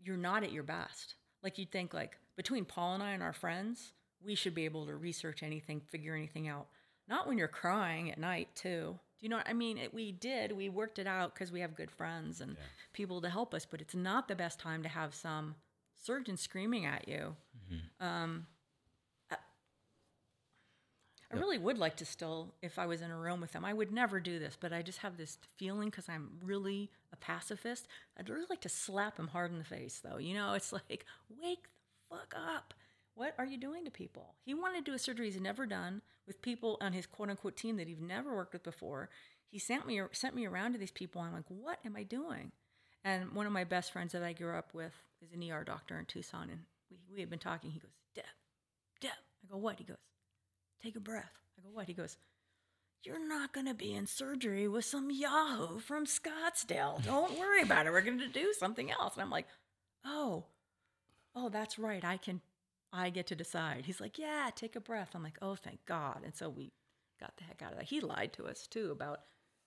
you're not at your best. Like you'd think, like between Paul and I and our friends, we should be able to research anything, figure anything out. Not when you're crying at night, too. Do you know what I mean? It, we did. We worked it out because we have good friends and people to help us. But it's not the best time to have some surgeon screaming at you. Um, I, I really would like to still, if I was in a room with them, I would never do this, but I just have this feeling because I'm really a pacifist. I'd really like to slap him hard in the face, though. You know, it's like, wake the fuck up. What are you doing to people? He wanted to do a surgery he's never done with people on his quote unquote team that he'd never worked with before. He sent me sent me around to these people. I'm like, what am I doing? And one of my best friends that I grew up with is an ER doctor in Tucson, and we, we had been talking. He goes, Deb, Deb. I go, what? He goes, take a breath. I go, what? He goes, you're not going to be in surgery with some Yahoo from Scottsdale. Don't worry about it. We're going to do something else. And I'm like, oh, oh, that's right. I can, I get to decide. He's like, yeah, take a breath. I'm like, oh, thank God. And so we got the heck out of that. He lied to us too about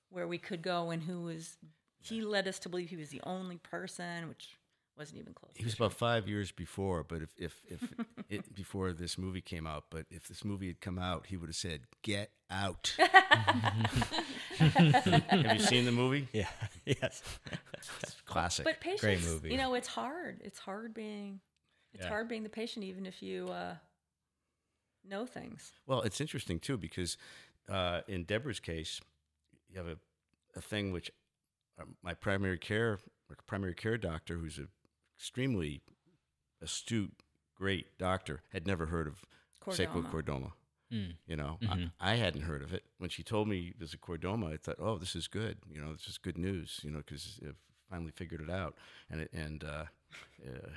where we could go and who was, he led us to believe he was the only person, which wasn't even close. He was about five years before, but if if, if it before this movie came out, but if this movie had come out, he would have said, "Get out." have you seen the movie? Yeah. yes. It's classic. But patience, movie. you know, it's hard. It's hard being, it's Yeah. hard being the patient, even if you uh, know things. Well, it's interesting too because uh, in Deborah's case, you have a, a thing which uh, my primary care primary care doctor, who's an extremely astute, great doctor, had never heard of Chordoma. sacral chordoma. Mm. You know, Mhm. I, I hadn't heard of it. When she told me it was a chordoma, I thought, oh, this is good. You know, this is good news. You know, because I've finally figured it out, and it, and uh, uh,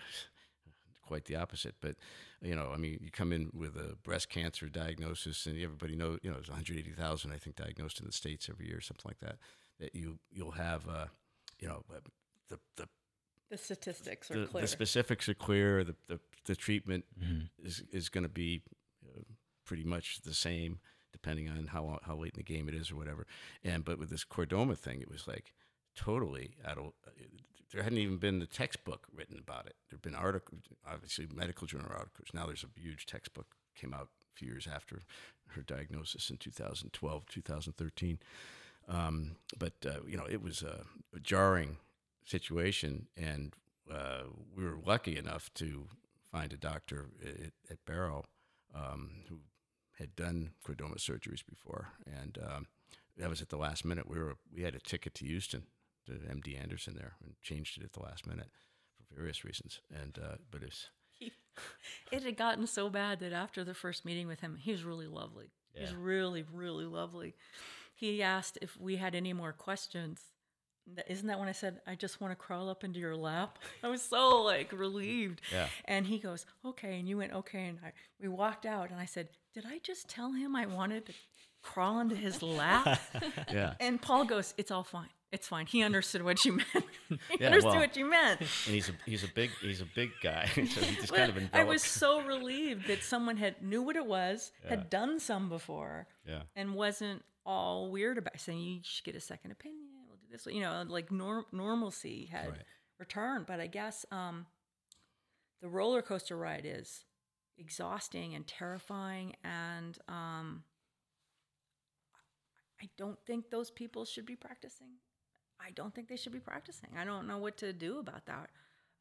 quite the opposite. But you know, I mean, you come in with a breast cancer diagnosis, and everybody knows, you know, there's 180,000, I think, diagnosed in the states every year, something like that. That you you'll have, uh, you know, uh, the the The statistics are the, clear. the specifics are clear. The the, the treatment Mhm. is is going to be uh, pretty much the same depending on how how late in the game it is or whatever. And but with this chordoma thing, it was like totally out of. There hadn't even been the textbook written about it. There'd been articles, obviously medical journal articles. Now there's a huge textbook came out a few years after her diagnosis in 2012, 2013. Um, but uh, you know, it was a, a jarring situation, and uh, we were lucky enough to find a doctor at, at Barrow um, who had done chordoma surgeries before, and um, that was at the last minute. We were we had a ticket to Houston to MD Anderson there and changed it at the last minute for various reasons. And uh, but it's It had gotten so bad that after the first meeting with him, he was really lovely. He's Yeah. really, really lovely. He asked if we had any more questions. Isn't that when I said, I just want to crawl up into your lap? I was so like relieved. Yeah. And he goes, okay. And you went, okay. And I, we walked out and I said, did I just tell him I wanted to crawl into his lap? yeah. and Paul goes, it's all fine. It's fine. He understood what you meant. he Yeah, understood well, what you meant. and he's a he's a big he's a big guy, so he just kind of I was so relieved that someone had knew what it was, had done some before, yeah. and wasn't all weird about saying you should get a second opinion. We'll do this, you know, like norm- normalcy had Right. returned. But I guess um, the roller coaster ride is exhausting and terrifying, and um, I don't think those people should be practicing. I don't think they should be practicing. I don't know what to do about that.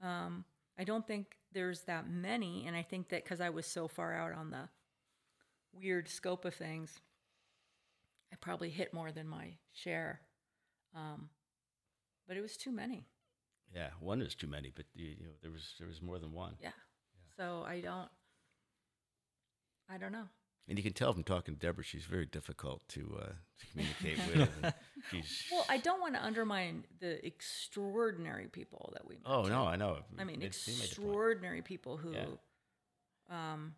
Um, I don't think there's that many, and I think that because I was so far out on the weird scope of things, I probably hit more than my share. Um, but it was too many. Yeah, one is too many, but you, you know there was there was more than one. Yeah. So I don't. I don't know. And you can tell from talking to Deborah, she's very difficult to uh, to communicate with. She's Well, I don't want to undermine the extraordinary people that we met. oh no, I know. I mean, It- she made the point. extraordinary people who Yeah. um,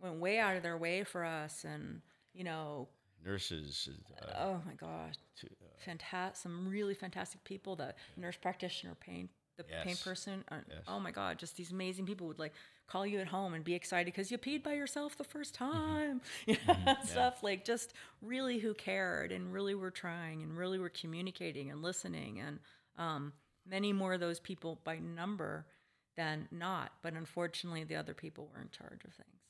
went way out of their way for us, and you know, nurses. Uh, oh my god, to, uh, fantastic! Some really fantastic people. The nurse practitioner, pain, the pain Yes. person. Uh, Yes. Oh my god, just these amazing people would like call you at home and be excited because you peed by yourself the first Mm-hmm. time. You know, stuff like just really who cared and really were trying and really were communicating and listening and um, many more of those people by number than not. But unfortunately, the other people were in charge of things.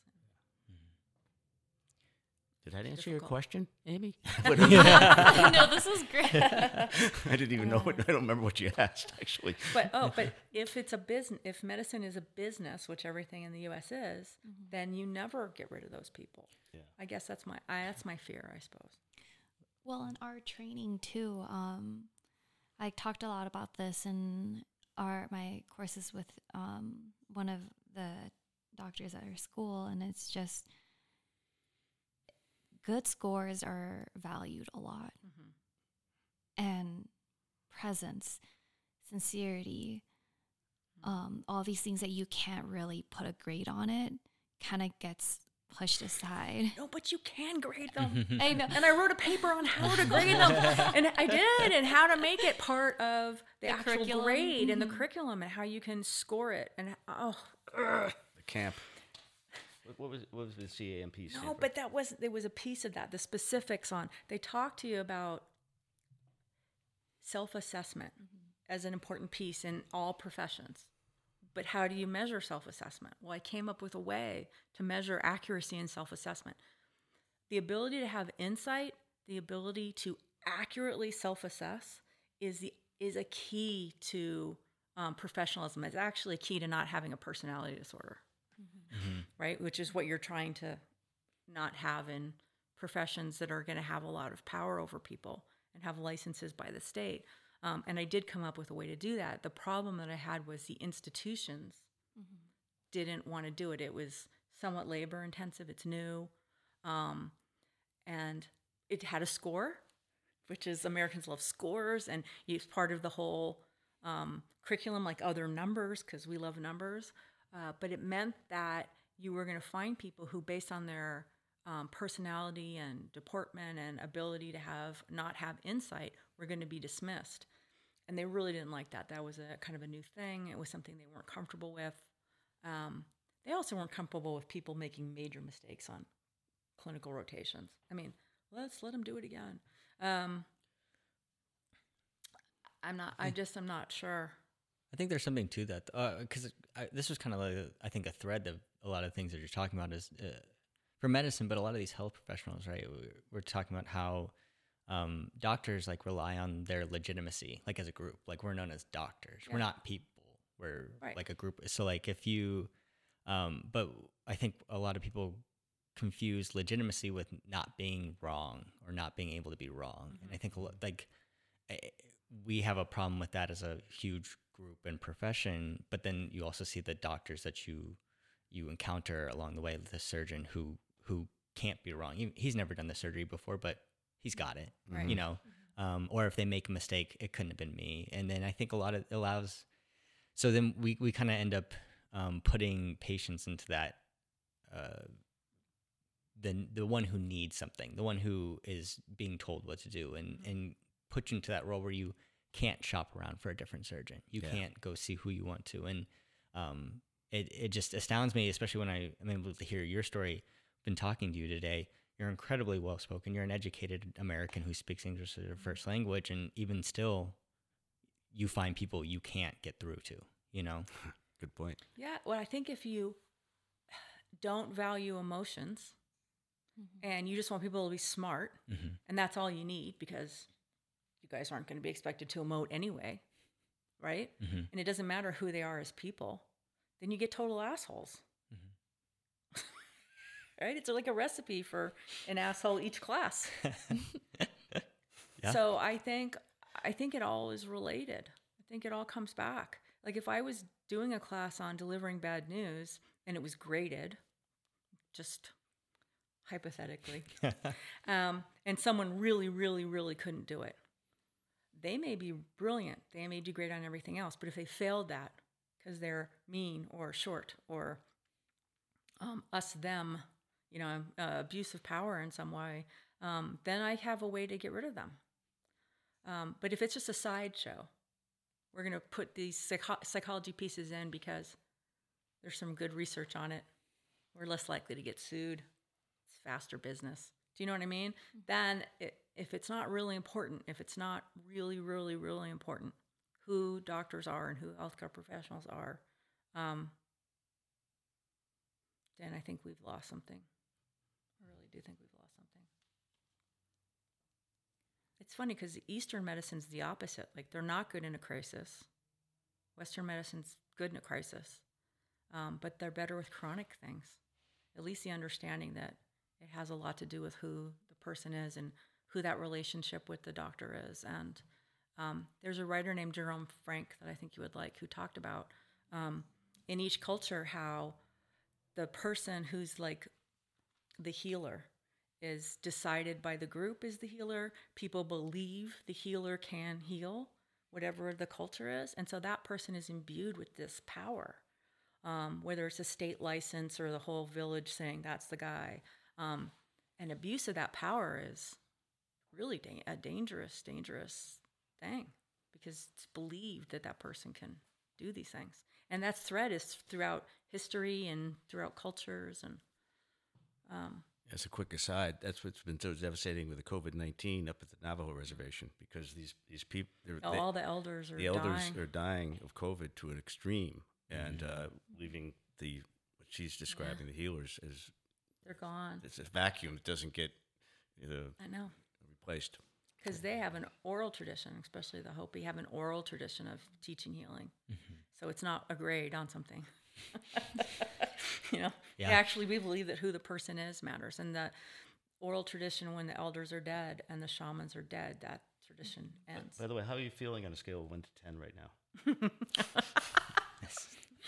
Did that answer your question, Amy? no, this is great. I didn't even know. What, I don't remember what you asked actually. but oh, but if it's a business, if medicine is a business, which everything in the U.S. is, then you never get rid of those people. Yeah. I guess that's my I, that's my fear, I suppose. Well, in our training too, um, I talked a lot about this in our my courses with um, one of the doctors at our school, and it's just good scores are valued a lot, and presence, sincerity, um, all these things that you can't really put a grade on it, kind of gets pushed aside. No, but you can grade them. I know. and I wrote a paper on how to grade them, and I did, and how to make it part of the, The actual curriculum. grade and the Mhm. curriculum, and how you can score it. And oh, ugh. The camp. What, what was what was the CAMP? stand no, for? but that wasn't. There was a piece of that. The specifics on they talk to you about self-assessment as an important piece in all professions. But how do you measure self-assessment? Well, I came up with a way to measure accuracy in self-assessment. The ability to have insight, the ability to accurately self-assess is the is a key to um, professionalism. It's actually a key to not having a personality disorder, right? Which is what you're trying to not have in professions that are going to have a lot of power over people and have licenses by the state. Um, and I did come up with a way to do that. The problem that I had was the institutions didn't want to do it. It was somewhat labor intensive. It's new, um, and it had a score, which is Americans love scores, and it's part of the whole um, curriculum, like other numbers, because we love numbers. Uh, but it meant that you were going to find people who, based on their um, personality and deportment and ability to have not have insight, were going to be dismissed. And they really didn't like that. That was a kind of a new thing. It was something they weren't comfortable with. Um, they also weren't comfortable with people making major mistakes on clinical rotations. I mean, let's let them do it again. Um, I'm not. I just am not sure. I think there's something to that because this was kind of like I think a thread of a lot of things that you're talking about is uh, for medicine, but a lot of these health professionals, right? we- We're talking about how um, doctors like rely on their legitimacy, like as a group. Like we're known as doctors. We're not people. We're Right. like a group. So like if you, um, but I think a lot of people confuse legitimacy with not being wrong or not being able to be wrong. And I think like eh, we have a problem with that as a huge group and profession. But then you also see the doctors that you you encounter along the way, the surgeon who who can't be wrong. He, he's never done the surgery before, but he's got it. Right. You know, um, or if they make a mistake, it couldn't have been me. And then I think a lot of it allows. So then we we kind of end up um, putting patients into that. Uh, the the one who needs something, the one who is being told what to do, and and put you into that role where you can't shop around for a different surgeon. You Yeah. can't go see who you want to, and um, it it just astounds me, especially when I am able to hear your story. Been talking to you today. You're incredibly well spoken. You're an educated American who speaks English as their first language, and even still, you find people you can't get through to. You know, Good point. Yeah. Well, I think if you don't value emotions and you just want people to be smart, Mhm. and that's all you need because you guys aren't going to be expected to emote anyway, right? Mhm. And it doesn't matter who they are as people, then you get total assholes. right? It's like a recipe for an asshole each class. Yeah. So I think I think it all is related. I think it all comes back. Like if I was doing a class on delivering bad news and it was graded, just hypothetically, um, and someone really, really, really couldn't do it, they may be brilliant. They may do great on everything else. But if they failed that because they're mean or short or um, us them, you know, uh, abuse of power in some way, um, then I have a way to get rid of them. Um, but if it's just a sideshow, we're going to put these psycho- psychology pieces in because there's some good research on it. We're less likely to get sued. It's faster business. Do you know what I mean? Then, i if it's not really important, if it's not really, really, really important, who doctors are and who healthcare professionals are, um, then I think we've lost something. I really do think we've lost something. It's funny because Eastern medicine's the opposite. Like they're not good in a crisis. Western medicine's good in a crisis, um, but they're better with chronic things. At least the understanding that it has a lot to do with who the person is and who that relationship with the doctor is. And um, there's a writer named Jerome Frank that I think you would like who talked about um, in each culture how the person who's like the healer is decided by the group is the healer. People believe the healer can heal, whatever the culture is. And so that person is imbued with this power, um, whether it's a state license or the whole village saying that's the guy. Um, and abuse of that power is really da- a dangerous, dangerous thing because it's believed that that person can do these things. And that thread is throughout history and throughout cultures and um, As a quick aside, that's what's been so devastating with the COVID nineteen up at the Navajo reservation because these these people, Oh, all the elders are the elders dying. are dying of COVID to an extreme, and uh, leaving the what she's describing the healers as They're gone. it's a vacuum that doesn't get you know, I know. replaced. Because they have an oral tradition, especially the Hopi have an oral tradition of teaching healing. Mm-hmm. So it's not a grade on something. you know, Yeah. actually, we believe that who the person is matters. And the oral tradition, when the elders are dead and the shamans are dead, that tradition ends. By the way, how are you feeling on a scale of one to ten right now?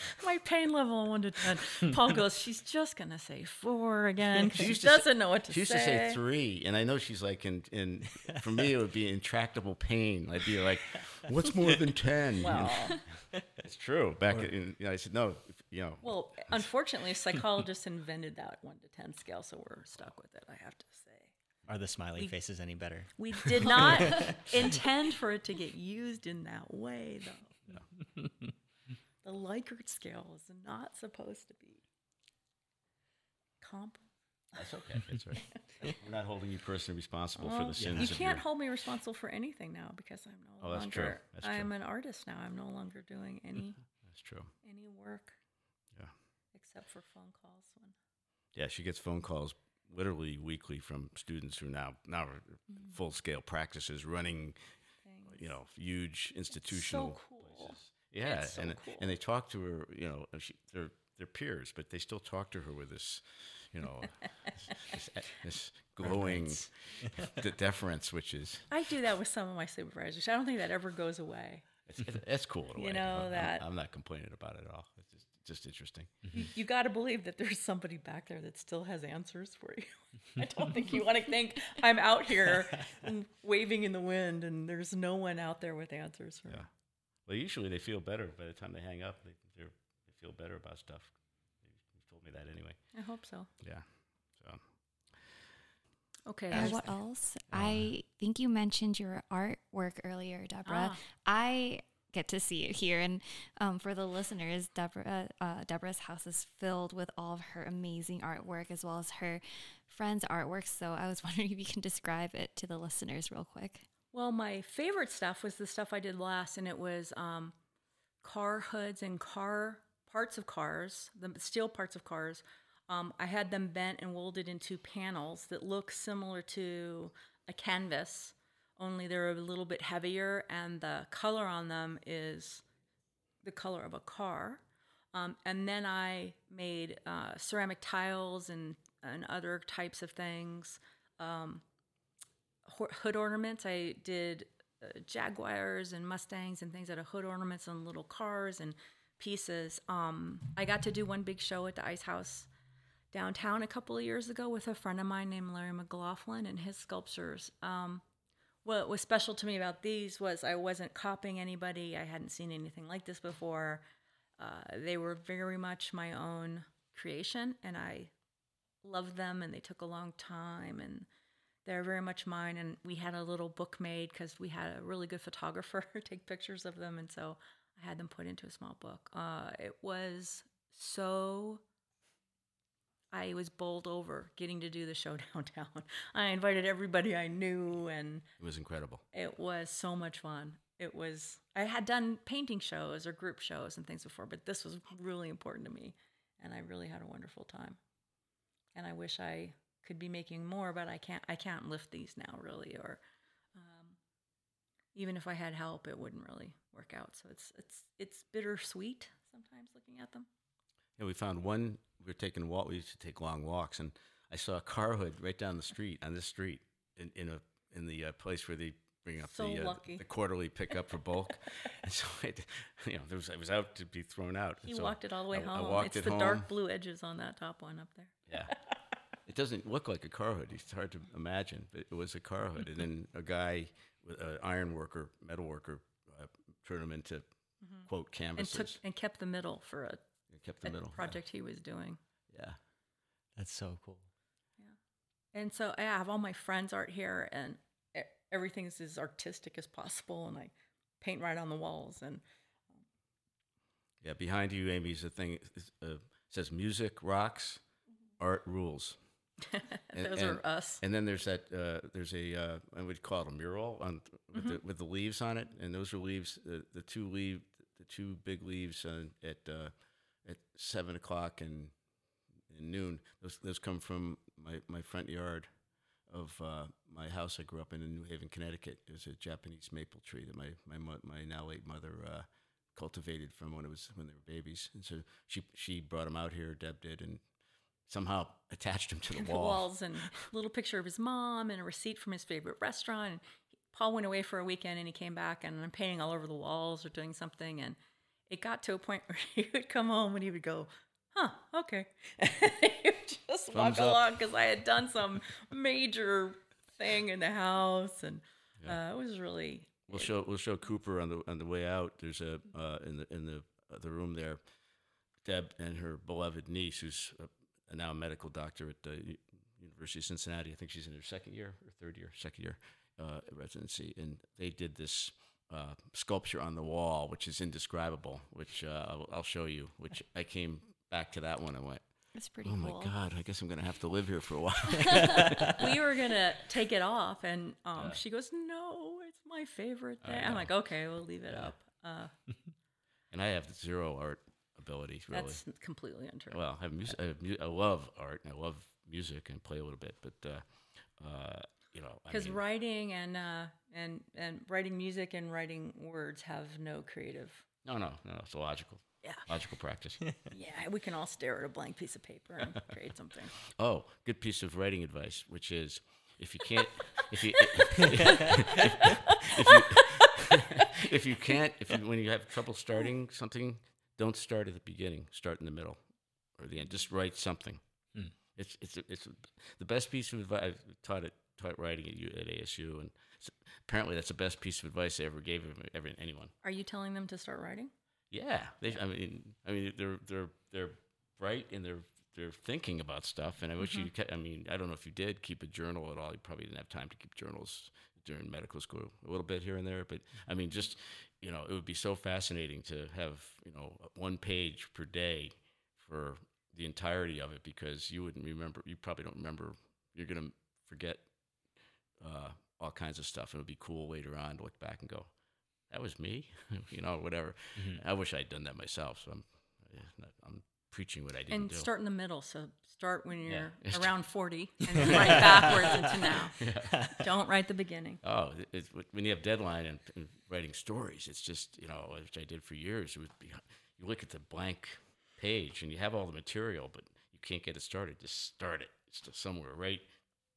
My pain level on one to ten. Paul goes, she's just gonna say four again. She, used to say- doesn't know what to say. She used say. to say three, and I know she's like in. in for me, it would be intractable pain. I'd be like, "What's more than 10? You know? It's true. Back in, you know, I said no. You know, well, unfortunately, psychologists invented that one to ten scale, so we're stuck with it. I have to say. Are the smiley faces any better? We did not intend for it to get used in that way, though. The Likert scale is not supposed to be comp. That's okay. That's right. We're not holding you personally responsible for the sins you can't your. hold me responsible for anything now because I'm no longer. Oh, that's true. longer. That's I'm true. an artist now. I'm no longer doing any That's true. any work. Yeah. Except for phone calls when. Yeah, she gets phone calls literally weekly from students who now now are Mm-hmm. full scale practices running, Things. you know, huge institutional So cool. places. Yeah, so and cool. and they talk to her, you know, she, they're they're peers, but they still talk to her with this, you know, this, this, glowing de- deference, which is I do that with some of my supervisors. I don't think that ever goes away. it's, cool in a You way. know I'm- that- I'm, not complaining about it at all. It's just, just interesting. You, you got to believe that there's somebody back there that still has answers for you. I don't think you want to think I'm out here waving in the wind and there's no one out there with answers for me. Yeah. Well, usually they feel better by the time they hang up. They they're, they feel better about stuff. You've told me that anyway. I hope so. Yeah. So Okay. And what else? I think you mentioned your artwork earlier, Deborah. Ah. I get to see it here, and um, for the listeners, Deborah, uh, Deborah's house is filled with all of her amazing artwork as well as her friends' artwork. So I was wondering if you can describe it to the listeners real quick. Well, my favorite stuff was the stuff I did last, and it was um, car hoods and car parts of cars, the steel parts of cars. Um, I had them bent and welded into panels that look similar to a canvas, only they're a little bit heavier, and the color on them is the color of a car. Um, and then I made uh, ceramic tiles and, and other types of things. Um, hood ornaments. I did uh, Jaguars and Mustangs and things out of hood ornaments on little cars and pieces. Um, I got to do one big show at the Ice House downtown a couple of years ago with a friend of mine named Larry McLaughlin and his sculptures. Um, what was special to me about these was I wasn't copying anybody. I hadn't seen anything like this before. Uh, they were very much my own creation, and I loved them. And they took a long time, and they're very much mine. And we had a little book made because we had a really good photographer take pictures of them, and so I had them put into a small book. Uh, it was so I was bowled over getting to do the show downtown. I invited everybody I knew, and it was incredible. it was so much fun. It was, I had done painting shows or group shows and things before, but this was really important to me, and I really had a wonderful time. And I wish I could be making more, but I can't. I can't lift these now, really, or um, even if I had help, it wouldn't really work out. So it's it's it's bittersweet sometimes looking at them. Yeah, we found one. We were taking walk. We used to take long walks, and I saw a car hood right down the street on this street in, in a in the uh, place where they bring up So the uh, the quarterly pickup for bulk. and so it, you know, there was I was out to be thrown out. You so walked it all the way I, home. I walked it's it the home. dark blue edges on that top one up there. Yeah. It doesn't look like a car hood. It's hard to imagine, but it was a car hood. and then a guy, an iron worker, metal worker, uh, turned him into quote Mm-hmm. and canvases. took and kept the middle for a, and kept the middle project he was doing. Yeah. That's so cool. Yeah, and so I have all my friends' art here, and e- everything is as artistic as possible, and I paint right on the walls. And Yeah. Behind you, Amy, is a thing. is, Uh, says music rocks, art rules. And- those and- are us. And then there's that. Uh, there's a. Uh, I would call it a mural on with the with the leaves on it, and those are leaves. Uh, the two leaf, the two big leaves uh, at uh, at seven o'clock and, and noon. Those those come from my, my front yard of uh, my house I grew up in in New Haven, Connecticut. It was a Japanese maple tree that my my my now late mother uh, cultivated from when it was when they were babies, and so she she brought them out here. Deb did, and somehow attached him to the the wall. walls and a little picture of his mom and a receipt from his favorite restaurant. And Paul went away for a weekend and he came back and I'm painting all over the walls or doing something. And it got to a point where he would come home and he would go, huh, okay. he would just Thumbs walk up. along because I had done some major thing in the house. And uh, it was really, We'll show we'll show Cooper on the on the way out. There's a uh, in the in the uh, the room there. Deb and her beloved niece, who's a, a now a medical doctor at the University of Cincinnati. I think she's in her second year or third year, second year uh, residency, and they did this uh, sculpture on the wall, which is indescribable. Which uh, I'll, show you. Which I came back to that one and went, It's pretty oh cool. my god! I guess I'm gonna have to live here for a while. we were gonna take it off, and um, she goes, "No, it's my favorite thing." I'm like, "Okay, we'll leave it Yeah. up." Uh, and I have zero art ability. Really. That's completely untrue. Well, I have music. I, have mu- I love art and I love music and play a little bit, but uh, uh, you know, I Because writing and uh, and and writing music and writing words have no creative. no, no, no, it's a logical, Yeah, logical practice. yeah. We can all stare at a blank piece of paper and create something. oh, good piece of writing advice, which is if you can't, if you, if, you, if you can't, if you, when you have trouble starting something, don't start at the beginning. Start in the middle or the end. Just write something. Hmm. It's it's it's the best piece of advice. I've taught it taught writing at, U, at ASU, and s apparently that's the best piece of advice I ever gave ever anyone. Are you telling them to start writing? Yeah, they. I mean, I mean, they're they're they're bright and they're they're thinking about stuff. And I wish you. Kept, I mean, I don't know if you did keep a journal at all. You probably didn't have time to keep journals during medical school. A little bit here and there, but I mean, just you know, it would be so fascinating to have you know one page per day for the entirety of it because you wouldn't remember. You probably don't remember. You're gonna forget uh, all kinds of stuff. It would be cool later on to look back and go, that was me, you know, whatever. Mm-hmm. I wish I'd done that myself. So I'm, I'm preaching what I didn't and do. start in the middle. So start when you're around 40 and write backwards into now. Don't write the beginning. Oh, it's, when you have deadline and, and writing stories, it's just you know, which I did for years. Be, you look at the blank page and you have all the material, but you can't get it started. Just start it. It's just somewhere, right?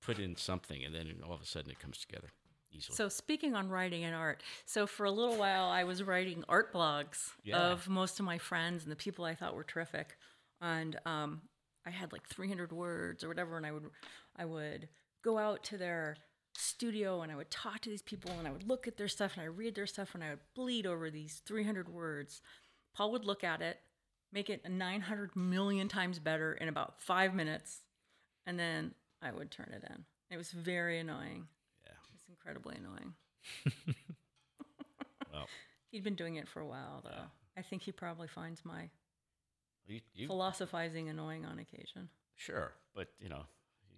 Put in something, and then all of a sudden it comes together easily. So speaking on writing and art, so for a little while I was writing art blogs Yeah. of most of my friends and the people I thought were terrific, and um, I had like 300 words or whatever, and I would I would go out to their studio and I would talk to these people and I would look at their stuff and I read their stuff and I would bleed over these 300 words. Paul would look at it, make it 900 million times better in about five minutes, and then I would turn it in. It was very annoying. Incredibly annoying. Well, He'd been doing it for a while, though. Yeah. I think he probably finds my you, you philosophizing annoying on occasion. Sure, but you know,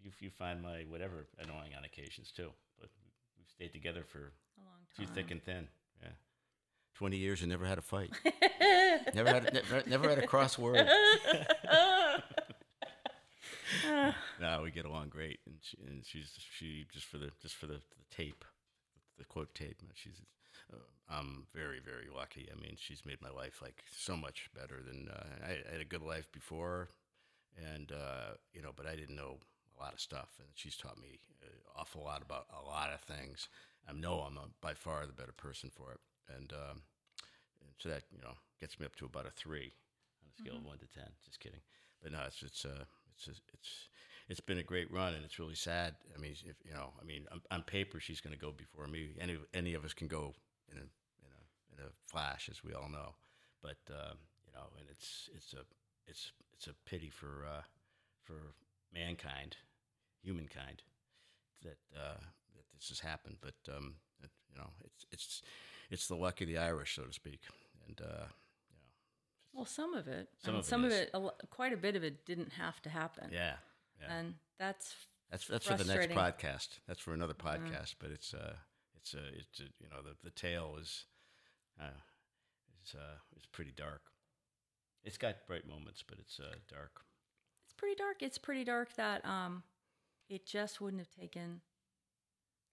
you you find my whatever annoying on occasions too. But we've stayed together for A long through time. thick and thin. Yeah, twenty years and never had a fight. never had never, never had a crossword. no, we get along great, and she, and she's she just for the just for the, the tape, the quote tape. She's uh, I'm very very lucky. I mean, she's made my life like so much better than uh, I, I had a good life before, and uh, you know, but I didn't know a lot of stuff, and she's taught me an awful lot about a lot of things. I know I'm a, by far the better person for it, and, um, and so that you know gets me up to about a three on a scale of one to ten. Just kidding, but no, it's it's uh, it's it's it's been a great run, and it's really sad. I mean, if you know, I mean, on, on paper she's going to go before me. Any any of us can go in a in a in a flash, as we all know. But um, you know, and it's it's a it's it's a pity for uh, for mankind, humankind, that uh, that this has happened. But um, it, you know, it's it's it's the luck of the Irish, so to speak. And uh, Well, some of it, Some and of it some of it, quite a bit of it didn't have to happen. yeah, yeah. And that's That's that's for the next podcast. That's for another podcast. But it's uh it's uh it's uh, you know the the tale is uh is uh is pretty dark. It's got bright moments, but it's uh dark. it's pretty dark. It's pretty dark that um, it just wouldn't have taken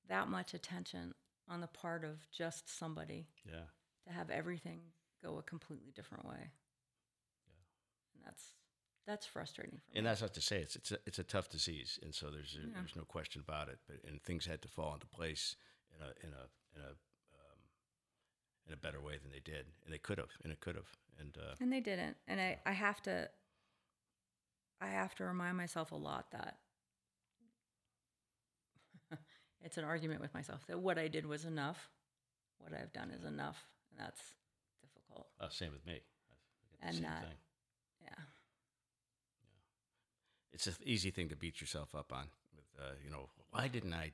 that much attention on the part of just somebody Yeah. to have everything go a completely different way. That's that's frustrating for me. And that's not to say it's it's a, it's a tough disease, and so there's a, Yeah. there's no question about it. But and things had to fall into place in a in a in a um, in a better way than they did, and they could have, and it could have, and uh, And they didn't. And I, I have to I have to remind myself a lot that it's an argument with myself that what I did was enough. What I've done is enough. And that's difficult. uh, same with me. I get the And same that- thing. Yeah. It's an easy thing to beat yourself up on. With uh, you know, why didn't I?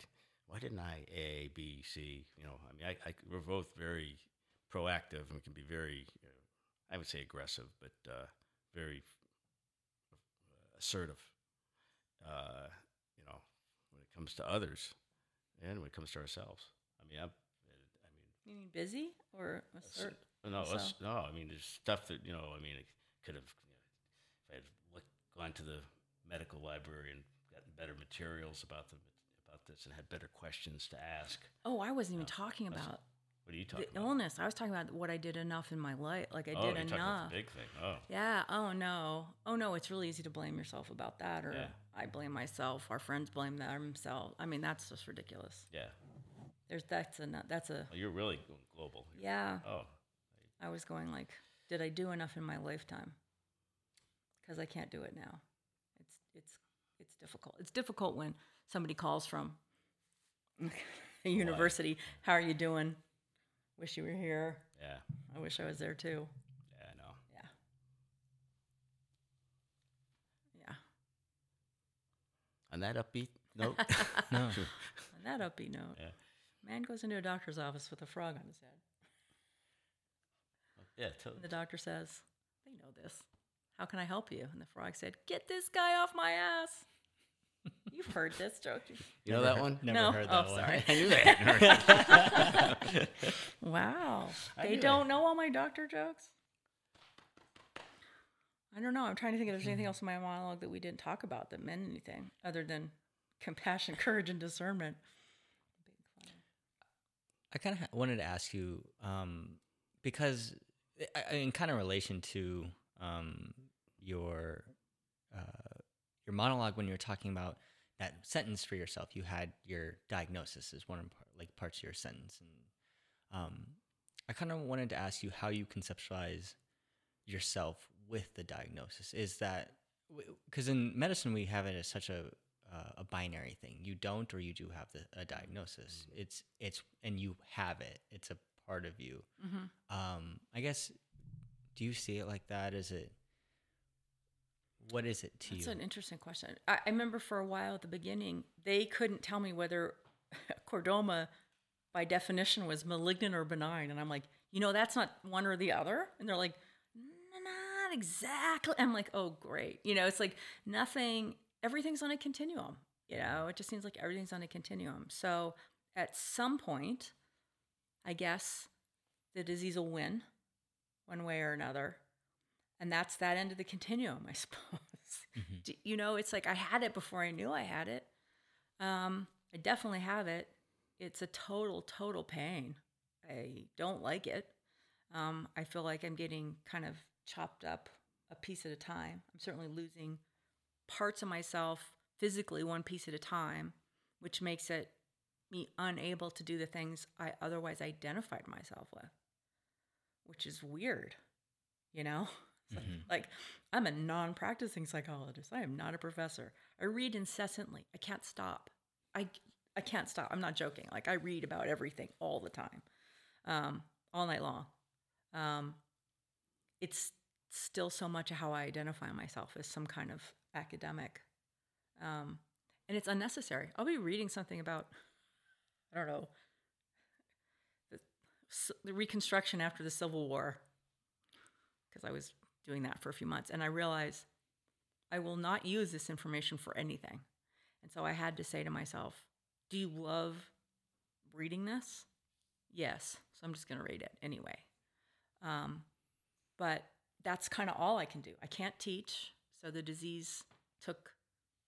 Why didn't I A B C? You know, I mean, I, I we're both very proactive and we can be very, uh, I would say aggressive, but uh, very uh, assertive. Uh, you know, when it comes to others, and when it comes to ourselves. I mean, I'm, I mean, You mean busy or assert? no, no. I mean, there's stuff that you know. I mean, it could have. You know, if I had looked, gone to the medical library and gotten better materials about the about this and had better questions to ask. Oh, I wasn't even No, talking about What are you the talking about? illness. I was talking about what I did enough in my life. Like I oh, did you're talking about enough. the big thing. Oh, Yeah. Oh no. Oh no. It's really easy to blame yourself about that, or Yeah. I blame myself. Our friends blame themselves. I mean, that's just ridiculous. yeah. There's that's a that's a Well, you're really going global. You're- yeah. Oh, I was going like, did I do enough in my lifetime? Because I can't do it now. Difficult. It's difficult when somebody calls from a university. How are you doing? Wish you were here. yeah. I wish I was there too. Yeah, I know. Yeah. Yeah. On that upbeat note, No. On that upbeat note, yeah, man goes into a doctor's office with a frog on his head. yeah. Tell, And the doctor says, They know this. How can I help you? And the frog said, Get this guy off my ass. You've heard this joke. you know that one? Never No? heard Oh, that one. sorry. I knew they hadn't heard it. Wow. I They don't know all my doctor jokes? I don't know. I'm trying to think if there's anything else in my monologue that we didn't talk about that meant anything other than compassion, courage, and discernment. I kind of ha- wanted to ask you um, because, I- I- in kind of relation to um, your uh, your monologue when you were talking about that sentence for yourself, you had your diagnosis as one of par- like parts of your sentence, and um, I kind of wanted to ask you how you conceptualize yourself with the diagnosis. Is that because in medicine we have it as such a uh, a binary thing. You don't or you do have the, a diagnosis. It's it's and you have it. It's a part of you. Mm-hmm. Um, I guess. Do you see it like that? Is it? What is it to That's you? an interesting question. I, I remember for a while at the beginning, they couldn't tell me whether chordoma, by definition, was malignant or benign. And I'm like, you know, that's not one or the other. And they're like, not exactly. I'm like, oh, great. You know, it's like nothing, everything's on a continuum. You know, it just seems like everything's on a continuum. So at some point, I guess the disease will win one way or another. And that's that end of the continuum, I suppose. D- You know, it's like I had it before I knew I had it. Um, I definitely have it. It's a total, total pain. I don't like it. Um, I feel like I'm getting kind of chopped up a piece at a time. I'm certainly losing parts of myself physically, one piece at a time, which makes it me unable to do the things I otherwise identified myself with, which is weird, you know? Like- Like, I'm a non practicing psychologist. I am not a professor. I read incessantly. I can't stop. I, I can't stop. I'm not joking. Like, I read about everything all the time, um, all night long. Um, it's still so much of how I identify myself as some kind of academic. Um, and it's unnecessary. I'll be reading something about, I don't know, the, the Reconstruction after the Civil War, because I was doing that for a few months. And I realized I will not use this information for anything. And so I had to say to myself, Do you love reading this? Yes. So I'm just going to read it anyway. Um, but that's kind of all I can do. I can't teach. So the disease took,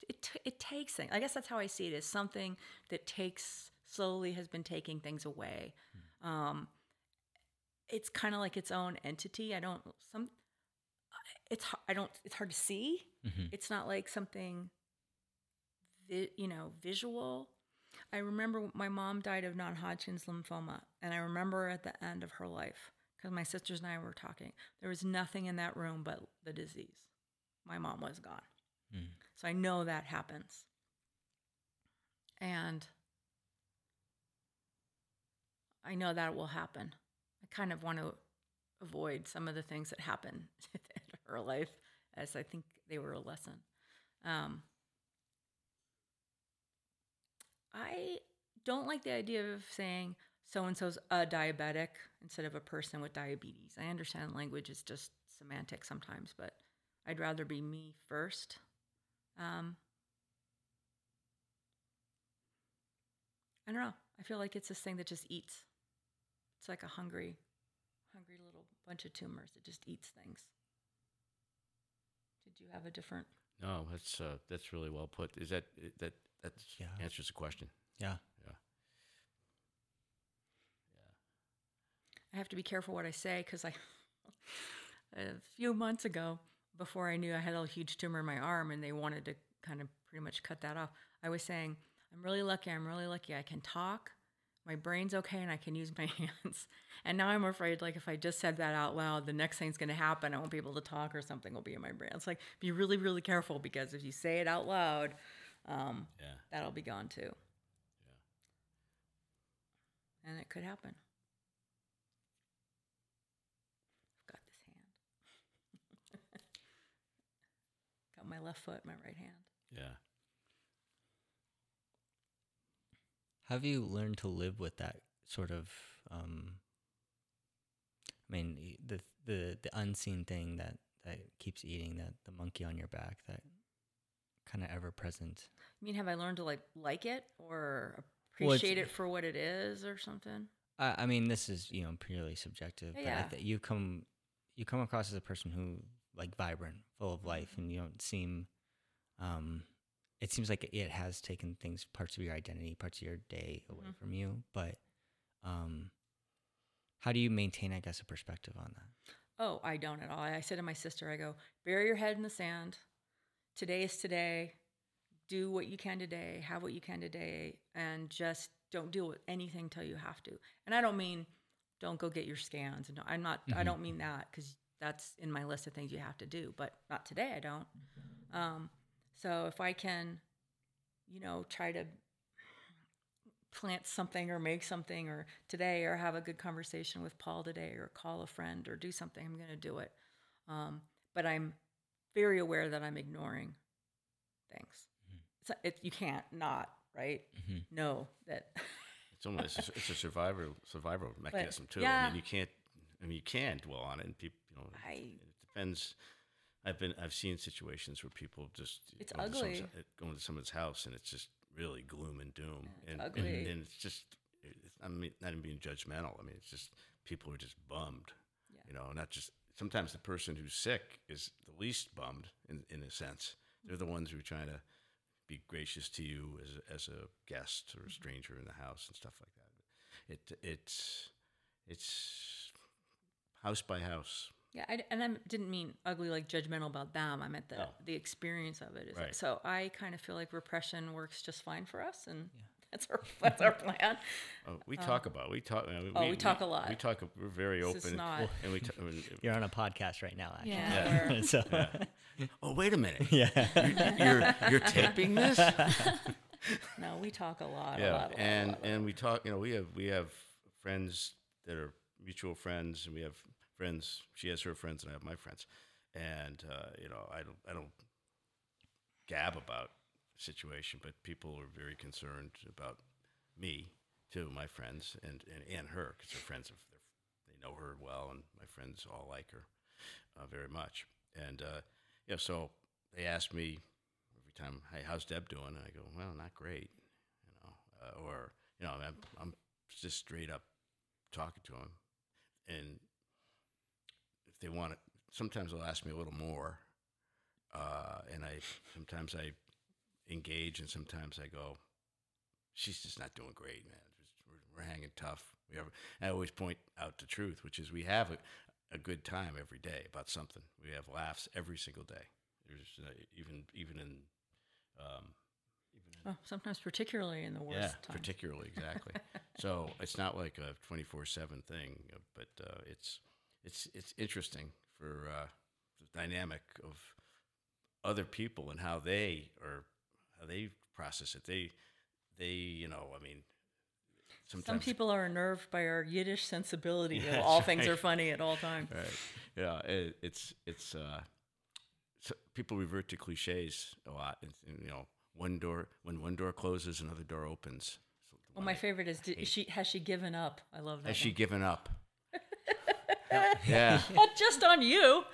it, t- it takes things. I guess that's how I see it as something that takes, slowly has been taking things away. Um, it's kind of like its own entity. I don't, some, it's, I don't, it's hard to see. Mhm. It's not like something, vi- you know, visual. I remember my mom died of non Hodgkin's lymphoma, and I remember at the end of her life, because my sisters and I were talking, there was nothing in that room but the disease. My mom was gone. Mm. So I know that happens. And I know that will happen. I kind of want to avoid some of the things that happen her life, as I think they were a lesson. Um, I don't like the idea of saying so and so's a diabetic instead of a person with diabetes. I understand language is just semantic sometimes, but I'd rather be me first Um, I don't know. I feel like it's this thing that just eats. It's like a hungry, hungry little bunch of tumors It just eats things. Did you have a different? No, that's uh, that's really well put. Is that that that Yeah. answers the question? Yeah. Yeah. Yeah. I have to be careful what I say because I, a few months ago, before I knew I had a huge tumor in my arm and they wanted to kind of pretty much cut that off, I was saying, I'm really lucky. I'm really lucky. I can talk. My brain's okay and I can use my hands. And now I'm afraid, like, if I just said that out loud, the next thing's going to happen. I won't be able to talk or something will be in my brain. It's like, be really, really careful because if you say it out loud, um, Yeah. that'll be gone too. Yeah. And it could happen. I've got this hand. got my left foot, my right hand. Yeah. Have you learned to live with that sort of? Um, I mean, the the the unseen thing that that keeps eating that the monkey on your back that kind of ever present. I mean, have I learned to like like it or Well, appreciate it for what it is or something? I, I mean, this is you know purely subjective, but I Yeah. th- you come you come across as a person who like vibrant, full of life, Mm-hmm. and you don't seem. Um, it seems like it has taken things, parts of your identity, parts of your day away Mhm. from you. But, um, how do you maintain, I guess, a perspective on that? Oh, I don't at all. I said to my sister, I go, bury your head in the sand. Today is today. Do what you can today. Have what you can today. And just don't deal with anything till you have to. And I don't mean don't go get your scans. And I'm not, I Mhm. don't mean that because that's in my list of things you have to do. But not today, I don't. Um, so if I can, you know, try to plant something or make something or today or have a good conversation with Paul today or call a friend or do something, I'm going to do it. Um, but I'm very aware that I'm ignoring things. It's, it, you can't not, right? Mhm. Know that. It's almost it's a, it's a survival survival mechanism too. I mean, you can't. I mean, you can dwell on it, and people. You know, I- it depends. I've been I've seen situations where people just It's go into someone's- ugly. go into someone's house and it's just really gloom and doom, it's and, ugly. and and it's just. It's, I mean, not even being judgmental. I mean, it's just people are just bummed. Yeah. You know, not just sometimes the person who's sick is the least bummed in in a sense. They're the ones who are trying to be gracious to you as a, as a guest or a mm-hmm. stranger in the house and stuff like that. It it's it's house by house. Yeah, I, and I didn't mean ugly, like judgmental about them. I meant the No. the experience of it. Is Right. So I kind of feel like repression works just fine for us, and that's our that's our plan. Uh, we talk about we talk. I mean, oh, we talk a lot. We talk. We're very This open, is not- and we. T- I mean, You're on a podcast right now, actually. Yeah. Yeah. so, oh, wait a minute. yeah. You're you're taping this? no, we talk a lot. a yeah, lot, a lot, a and lot, a and we talk. You know, we have we have friends that are mutual friends, and we have friends. She has her friends, and I have my friends. And uh, you know, I don't I don't gab about the situation, but people are very concerned about me too, my friends, and and, and her because they're friends of they're, know her well, and my friends all like her uh, very much. And uh, yeah, so they ask me every time, "Hey, how's Deb doing?" And I go, "Well, not great," you know, uh, or you know, I'm I'm just straight up talking to them, and they want it, sometimes they'll ask me a little more, uh, and I sometimes I engage, and sometimes I go, "She's just not doing great, man. Just, we're, we're hanging tough." We have, I always point out the truth, which is we have a, a good time every day about something. We have laughs every single day. There's uh, even even in um, even in Oh, sometimes particularly in the worst yeah, times. particularly exactly. so it's not like a twenty four seven thing, but uh, it's it's it's interesting for uh, the dynamic of other people and how they are how they process it. They they you know I mean Some sometimes people are unnerved by our Yiddish sensibility. of Yeah, all things are funny at all times. right yeah it, it's it's uh so people revert to cliches a lot it's, you know one door when one door closes another door opens So Well, my favorite is, did, she has she given up? I love that. has she given up Yeah. Not just on you.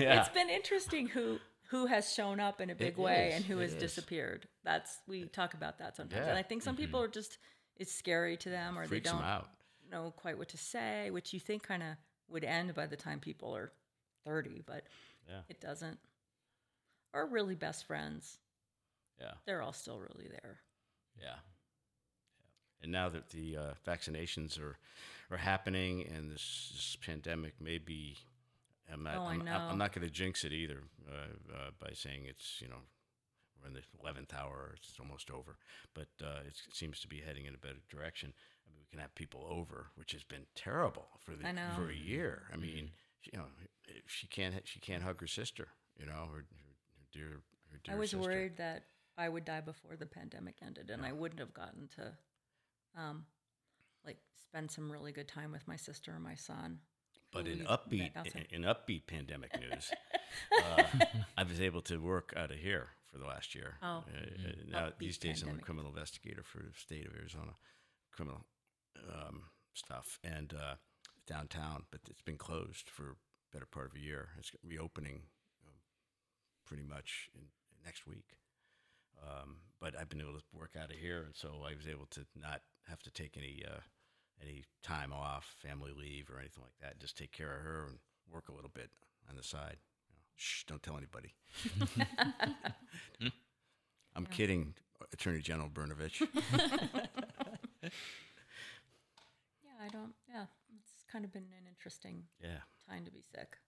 Yeah. It's been interesting who who has shown up in a big It way is, and who has is. disappeared. That's we talk about that sometimes, Yeah. and I think some mm-hmm. people are just it's scary to them or Freaks they don't know quite what to say, which you think kind of would end by the time people are thirty, but Yeah. it doesn't. Or really best friends, Yeah. they're all still really there. Yeah. And now that the uh, vaccinations are are happening and this, this pandemic may be, I'm not, Oh, I I'm, I'm- not going to jinx it either uh, uh, by saying it's, you know, we're in the 11th hour, it's almost over. But uh, it seems to be heading in a better direction. I mean, we can have people over, which has been terrible for the, for a year. I mean, she, you know, she can't she can't hug her sister, you know, her, her, her dear her dear sister. I was sister. worried that I would die before the pandemic ended, and I wouldn't have gotten to, um, like spend some really good time with my sister and my son. But in upbeat, in, in upbeat pandemic news, uh, I was able to work out of here for the last year. Oh. Uh, uh, now Upbeat these days, I'm a criminal investigator for the state of Arizona, criminal um, stuff, and uh, downtown. But it's been closed for a better part of a year. It's reopening um, pretty much in, next week. Um, but I've been able to work out of here, and so I was able to not have to take any uh, any time off, family leave, or anything like that. Just take care of her and work a little bit on the side. You know, Shh! Don't tell anybody. I'm kidding, Attorney General Brnovich. Yeah, I don't. Yeah, it's kind of been an interesting yeah, time to be sick.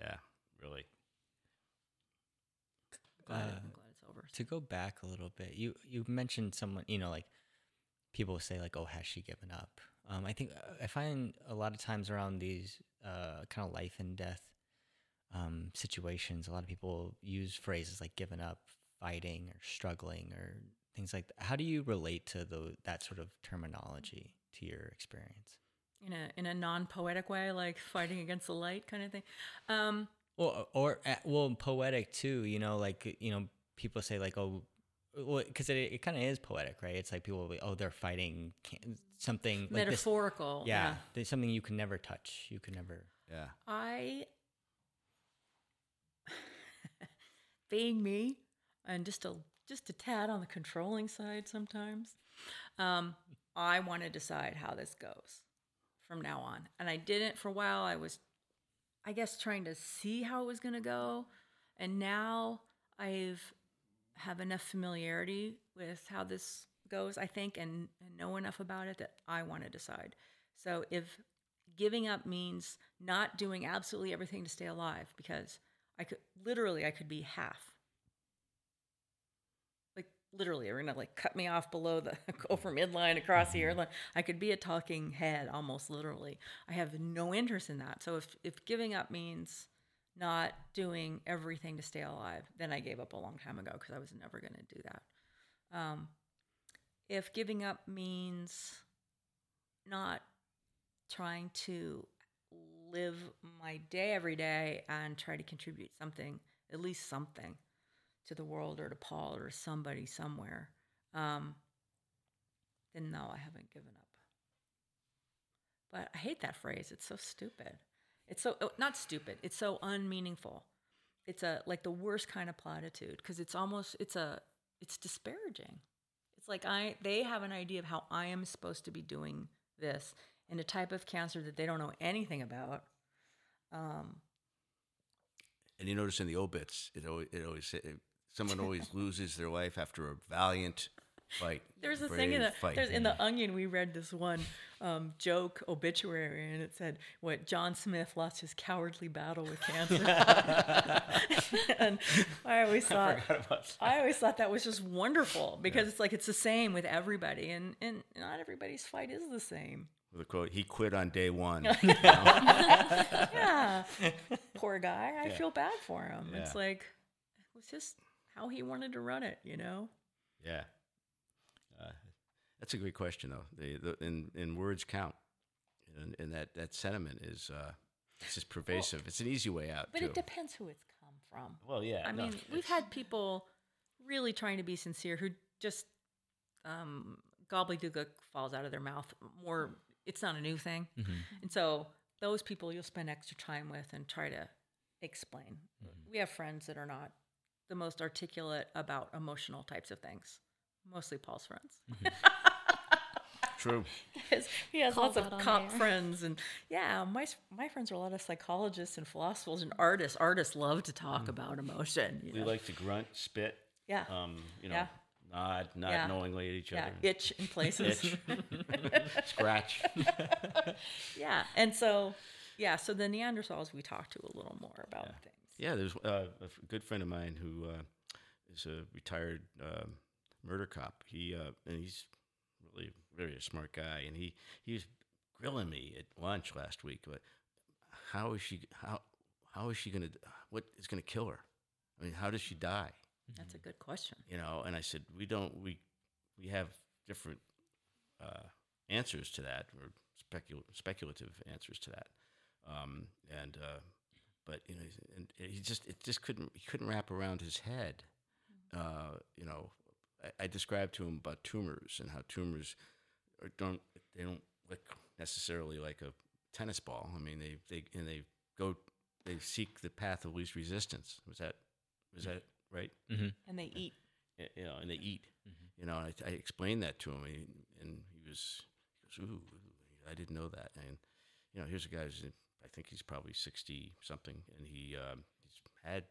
yeah, really. Glad, Uh, I'm glad it's over. to go back a little bit, you you mentioned someone, you know, like people say like, "Oh, has she given up?" Um, I think I find a lot of times around these uh, kind of life and death um, situations, a lot of people use phrases like "given up," "fighting," or "struggling," or things like that. How do you relate to the, that sort of terminology to your experience? in a in a non poetic way, like fighting against the light kind of thing. Um, Well, or uh, well, poetic too. You know, like you know, people say like, oh, well, because it, it kind of is poetic, right? It's like people, will be, oh, they're fighting can- something like this. metaphorical. Yeah, there's something you can never touch. You can never. Yeah, I, being me, and just a just a tad on the controlling side sometimes. Um, I want to decide how this goes from now on, and I didn't for a while. I was, I guess, trying to see how it was going to go, and now I've have enough familiarity with how this goes. I think, and, and know enough about it that I want to decide. So if giving up means not doing absolutely everything to stay alive because I could literally I could be half. Like literally, they're gonna like cut me off below the from midline across airline. I could be a talking head almost literally. I have no interest in that. So if if giving up means not doing everything to stay alive, then I gave up a long time ago because I was never gonna do that. Um, if giving up means not trying to live my day every day and try to contribute something, at least something, to the world or to Paul or somebody somewhere, um, then no, I haven't given up. But I hate that phrase. It's so stupid. It's so oh, not stupid. It's so unmeaningful. It's a like the worst kind of platitude because it's almost it's a it's disparaging. It's like I they have an idea of how I am supposed to be doing this in a type of cancer that they don't know anything about. Um, and you notice in the obits, it always, it always it, someone always loses their life after a valiant fight. there's a thing in the fight. there's in the Onion. We read this one um, joke obituary, and it said what John Smith lost his cowardly battle with cancer. and I always thought I always thought that was just wonderful because it's like it's the same with everybody, and and not everybody's fight is the same. with a quote, he quit on day one. yeah. Poor guy. I feel bad for him. It's like it was just how he wanted to run it, you know? yeah, that's a great question though. The, the in in words count, and, and that that sentiment is uh, it's just pervasive. it's an easy way out But too. it depends who it's come from. well, yeah. I no, mean, we've had people really trying to be sincere who just um, gobbledygook falls out of their mouth more it's not a new thing. Mm-hmm. And so those people you'll spend extra time with and try to explain. Mm-hmm. We have friends that are not the most articulate about emotional types of things. Mostly Paul's friends. True. He has Calls lots of cop air. friends and yeah, my my friends are a lot of psychologists and philosophers and artists. Artists love to talk about emotion. you We know? like to grunt, spit, yeah. um, you know, Yeah. nod, nod Yeah. knowingly at each yeah, other, itch in places. Itch. scratch. yeah, and so yeah, so the Neanderthals we talked to a little more about things. Yeah, there's uh, a good friend of mine who uh, is a retired um murder cop. He uh, and he's really very smart guy, and he he was grilling me at lunch last week. But how is she? How how is she gonna? What is gonna kill her? I mean, how does she die? That's a good question. You know, and I said we don't we we have different uh, answers to that or specul- speculative answers to that. Um, and uh, but you know, and he just it just couldn't he couldn't wrap around his head. Uh, you know, I, I described to him about tumors and how tumors are, don't they don't look necessarily like a tennis ball. I mean, they they and they go they seek the path of least resistance. Was that was that right? Mm-hmm. And they eat. y- you know, and they eat. You know, and I, I explained that to him, and, and he was, he goes, ooh, ooh, I didn't know that. And you know, here's a guy who's I think he's probably sixty something, and he um, he's had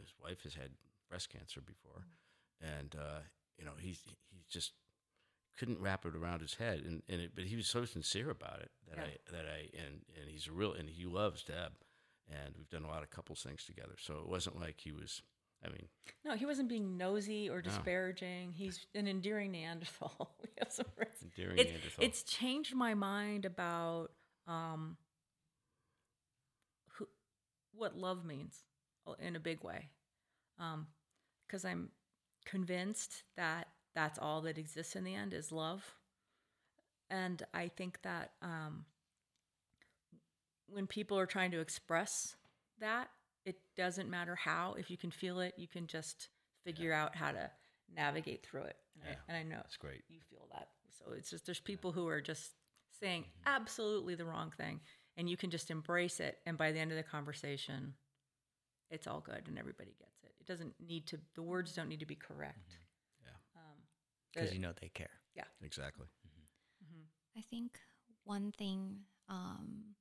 his wife has had breast cancer before, and uh, you know, he's he just couldn't wrap it around his head, and, and it, but he was so sincere about it that Yeah. I that I and and he's a real and he loves Deb, and we've done a lot of couples things together. So it wasn't like he was. I mean, No, he wasn't being nosy or disparaging. He's an endearing Neanderthal. we have some friends. Endearing it's, Neanderthal. It's changed my mind about um, who, what love means uh, in a big way. Because I'm convinced that that's all that exists in the end is love. And I think that um, when people are trying to express that, it doesn't matter how. If you can feel it, you can just figure out how to navigate through it. And, Yeah, I, and I know it's great. you feel that. So it's just there's people who are just saying Mm-hmm. absolutely the wrong thing, and you can just embrace it. And by the end of the conversation, it's all good and everybody gets it. It doesn't need to. The words don't need to be correct. Yeah. Um, Because the- you know they care. Yeah. Exactly. I think one thing, um,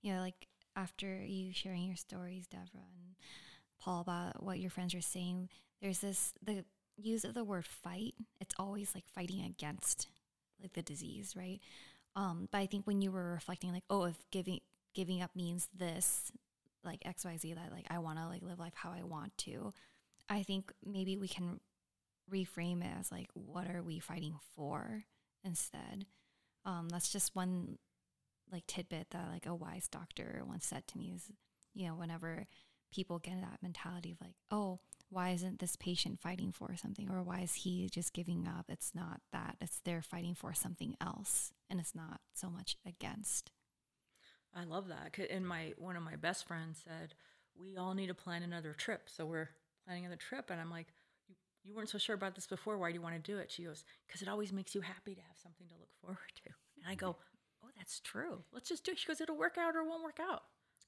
you know, like after you sharing your stories, Deborah and Paul, about what your friends are saying, there's this the use of the word fight. It's always like fighting against like the disease, right? Um, but I think when you were reflecting, like, oh, if giving giving up means this, like X Y Z, that like I want to like live life how I want to. I think maybe we can reframe it as like, what are we fighting for instead? um, that's just one like tidbit that like a wise doctor once said to me is you know whenever people get that mentality of like oh why isn't this patient fighting for something or why is he just giving up it's not that it's they're fighting for something else and it's not so much against I love that. And my one of my best friends said we all need to plan another trip. So we're planning another trip, and I'm like, you, you weren't so sure about this before. Why do you want to do it? She goes, because it always makes you happy to have something to look forward to. And I go, oh, that's true. Let's just do it. She goes, it'll work out or it won't work out.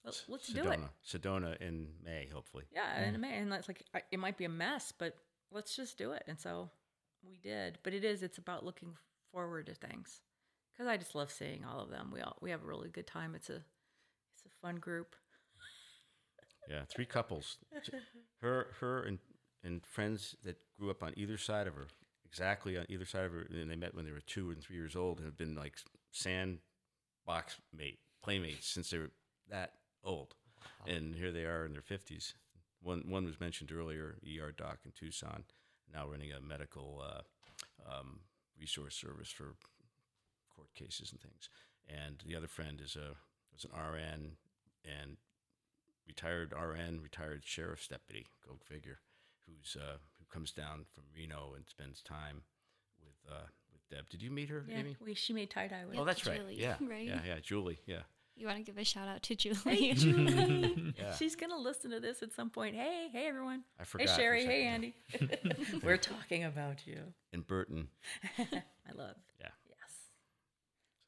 Let- Let's do it. Sedona. Sedona in May, hopefully. Yeah, and mm. May, and that's like I- it might be a mess, but let's just do it. And so we did. But it is. It's about looking forward to things because I just love seeing all of them. We all we have a really good time. It's a it's a fun group. Yeah, three couples. Her, her, and and friends that grew up on either side of her, exactly on either side of her, and they met when they were two and three years old, and have been like sandbox mate playmates since they were that old, and here they are in their fifties. One one was mentioned earlier, ER doc in Tucson, now running a medical uh, um, resource service for court cases and things. And the other friend is a was an RN and retired RN, retired sheriff's deputy, go figure, who's uh, who comes down from Reno and spends time with uh, with Deb. Did you meet her, Yeah, Amy? we she made tie dye with. Oh, that's right. Julie, Yeah, right? yeah, yeah. Julie, yeah. you want to give a shout out to julie Hey, Julie. Yeah. She's gonna listen to this at some point. Hey, hey everyone. I forgot Hey Sherry. Hey. Andy. We're talking about you. And Burton. I love. Yeah.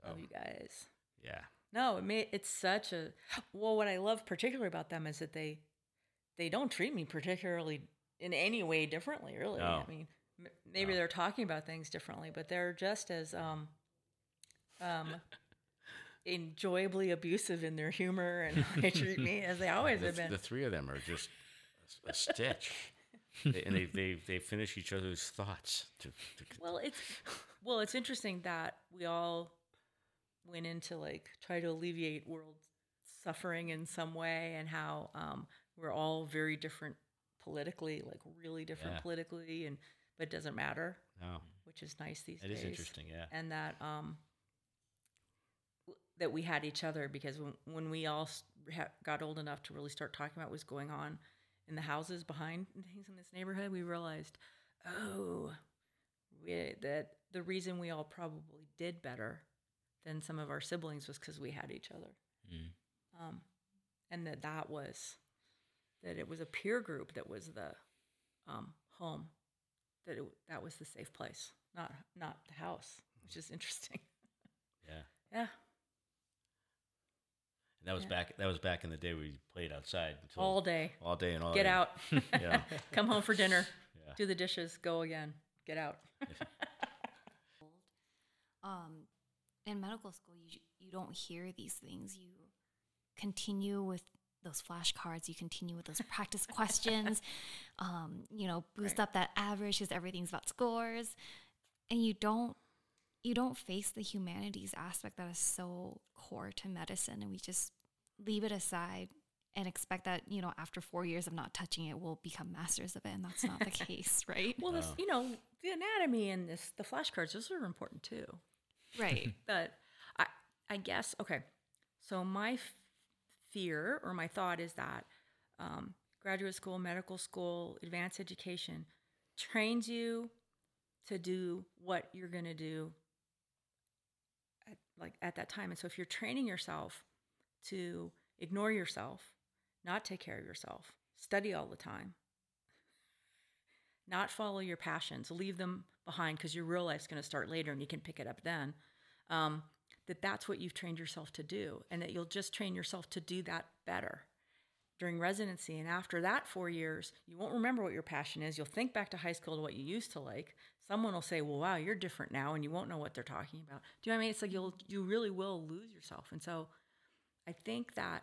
Love Oh. you guys. Yeah. No, it may, it's such a well. What I love particularly about them is that they they don't treat me particularly in any way differently. Really, No. I mean, maybe No. they're talking about things differently, but they're just as um um enjoyably abusive in their humor and how they treat me as they always The, have been. the three of them are just a, a stitch. They- and they, they, they finish each other's thoughts. To, to, Well, it's well, it's interesting that we all went into like try to alleviate world suffering in some way, and how um, we're all very different politically, like really different Yeah. politically, and but it doesn't matter, no, which is nice these days. It is interesting. Yeah. and that um that we had each other because when when we all ha- got old enough to really start talking about what was going on in the houses behind things in this neighborhood, we realized, oh, we, that the reason we all probably did better than some of our siblings was because we had each other, Mm. um, and that that was that it was a peer group that was the um, home, that it, that was the safe place, not not the house, which is interesting. Yeah. Yeah, And that was Yeah. back. That was back in the day we played outside until all day. all day and all. Get day. out. Yeah. Come home for dinner. Yeah. Do the dishes. Go again. Get out. um, in medical school, you you don't hear these things. You continue with those flashcards. You continue with those practice questions. Um, you know, boost Right. up that average because everything's about scores, and you don't you don't face the humanities aspect that is so core to medicine, and we just leave it aside and expect that you know after four years of not touching it we'll become masters of it and that's not the case right Well, this, you know, the anatomy and this, the flashcards, those are important too. Right But I, I guess, okay. So my f- fear or my thought is that um, graduate school, medical school, advanced education trains you to do what you're going to do at, like at that time. And so if you're training yourself to ignore yourself, not take care of yourself, study all the time, not follow your passions, leave them behind because your real life's going to start later and you can pick it up then. Um, that that's what you've trained yourself to do, and that you'll just train yourself to do that better during residency. And after that four years, you won't remember what your passion is. You'll think back to high school to what you used to like. Someone will say, "Well, wow, you're different now," and you won't know what they're talking about. Do you know what I mean? It's like you'll you really will lose yourself. And so, I think that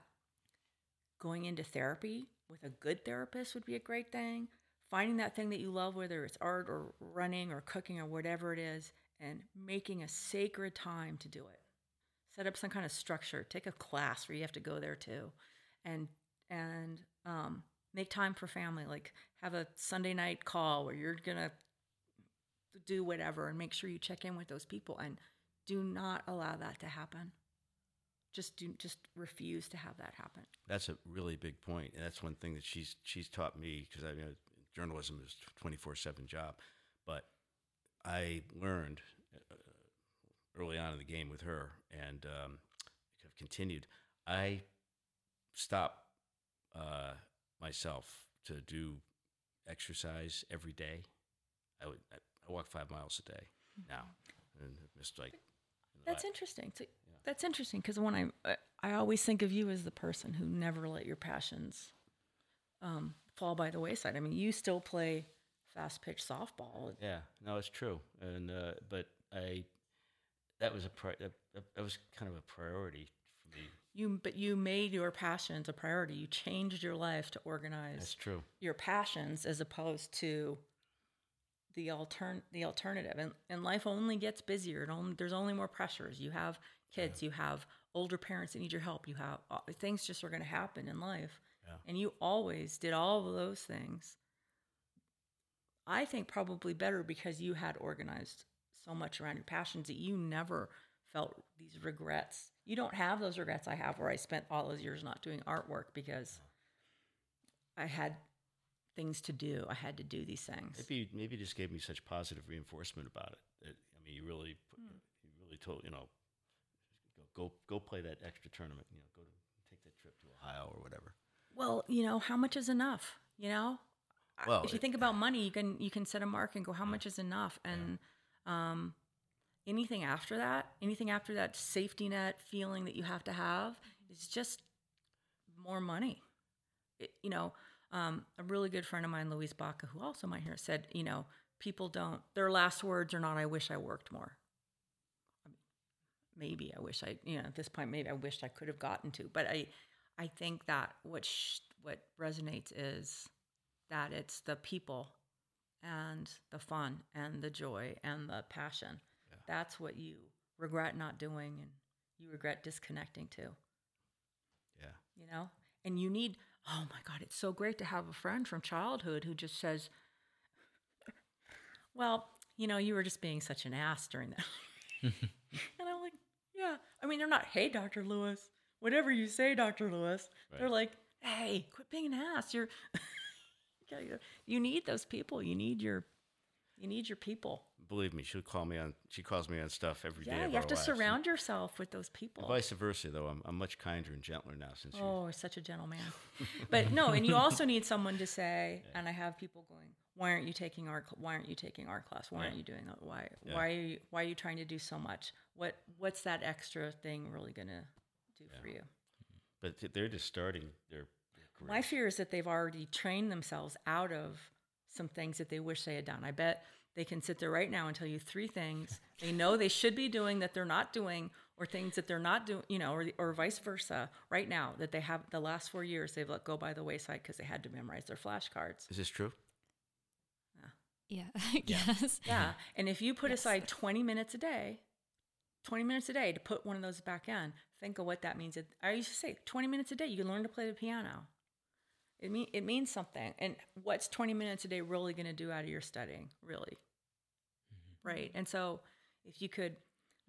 going into therapy with a good therapist would be a great thing. Finding that thing that you love, whether it's art or running or cooking or whatever it is, and making a sacred time to do it. Set up some kind of structure. Take a class where you have to go there too, and and um, make time for family. Like have a Sunday night call where you're gonna do whatever, and make sure you check in with those people. And do not allow that to happen. Just do. Just refuse to have that happen. That's a really big point, and that's one thing that she's she's taught me because I mean journalism is twenty four seven job, but I learned uh, early on in the game with her, and um, have continued. I stopped uh, myself to do exercise every day. I would I, I walk five miles a day now, and missed like. That's interesting. So, That's interesting because when I I- I always think of you as the person who never let your passions um, fall by the wayside. I mean, you still play fast pitch softball. Yeah, no, it's true, and uh, but I that was a pri- that, was kind of a priority for me. You but you made your passions a priority. You changed your life to organize That's true. your passions as opposed to the altern the alternative. And and life only gets busier. It only, there's only more pressures. You have kids. You have older parents that need your help. You have uh, things just are going to happen in life. Yeah. And you always did all of those things. I think probably better because you had organized so much around your passions that you never felt these regrets. You don't have those regrets I have where I spent all those years not doing artwork because I had things to do. I had to do these things. Maybe maybe just gave me such positive reinforcement about it. That, I mean, you really put, Hmm. you really told you know go, go go play that extra tournament. You know, go to take that trip to Ohio or whatever. Well, you know, how much is enough? You know, Well, if you think about money, you can you can set a mark and go, how much is enough? And um, anything after that, anything after that safety net feeling that you have to have is just more money. It, you know, um, a really good friend of mine, Louise Baca, who also might hear, said, you know, people don't, their last words are not, I wish I worked more. Maybe I wish I, you know, at this point, maybe I wished I could have gotten to. But I, I think that what sh- what resonates is that it's the people and the fun and the joy and the passion. That's what you regret not doing and you regret disconnecting to. Yeah. you know? And you need oh my god it's so great to have a friend from childhood who just says well you know you were just being such an ass during that. And i'm like yeah. I mean they're not hey dr lewis whatever you say dr lewis they're like hey quit being an ass you're you- need those people you need your you need your people Believe me, she'll call me on. She calls me on stuff every day. yeah you have to lives. And surround yourself with those people Vice versa, though, I'm, I'm much kinder and gentler now since. Oh, such a gentleman. but no, and you also need someone to say, and I have people going, why aren't you taking art? Why aren't you taking art class? Why aren't you doing that? Why? Yeah. Why are you? Why are you trying to do so much? What? What's that extra thing really gonna do for you? But they're just starting their, their career. My fear is that they've already trained themselves out of some things that they wish they had done. I bet they can sit there right now and tell you three things they know they should be doing that they're not doing, or things that they're not doing, you know, or, or vice versa. Right now, that they have the last four years they've let go by the wayside because they had to memorize their flashcards. Is this true? Yeah. yes. Yeah, and if you put Yes. aside twenty minutes a day, twenty minutes a day to put one of those back in, think of what that means. I used to say twenty minutes a day you can learn to play the piano. It mean it means something. And what's twenty minutes a day really going to do out of your studying? Really, right? And so, if you could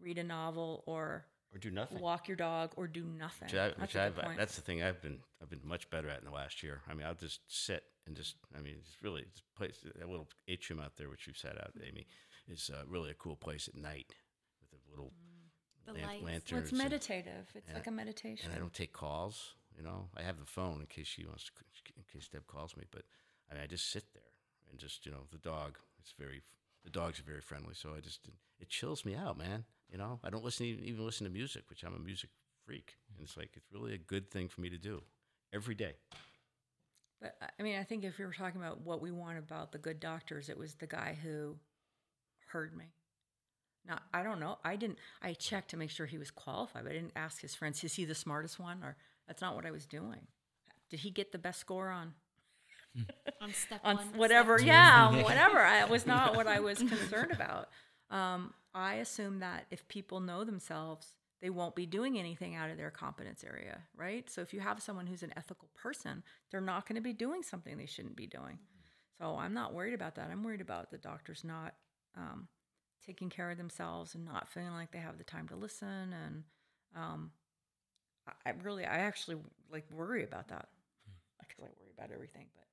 read a novel or Or do nothing? walk your dog or do nothing, Which I, that's which a good point. that's the thing I've been I've been much better at in the last year. I mean, I'll just sit and just I mean, it's really this place that little atrium out there, which you've sat out, Amy, is uh, really a cool place at night with a little The lan- lights. Well, well, lanterns. it's and- meditative. It's and like I- a meditation. and I don't take calls. You know, I have the phone in case she wants to, in case Deb calls me. But I mean, I just sit there and just you know, the dog It's very, the dogs are very friendly. So I just it chills me out, man. You know, I don't listen even, even listen to music, which I'm a music freak, and it's like it's really a good thing for me to do every day. But I- I mean, I think if we were talking about what we want about the good doctors, it was the guy who heard me. Now, I don't know. I didn't, I checked to make sure he was qualified, but I didn't ask his friends, is he the smartest one? Or that's not what I was doing. Did he get the best score on, On step on one. whatever? step. Yeah, whatever. I, it was not what I was concerned about. Um, I assume that if people know themselves, they won't be doing anything out of their competence area, right? So if you have someone who's an ethical person, they're not going to be doing something they shouldn't be doing. So I'm not worried about that. I'm worried about the doctors not um, taking care of themselves and not feeling like they have the time to listen. And um, I, I really, I actually like worry about that because I worry about everything, but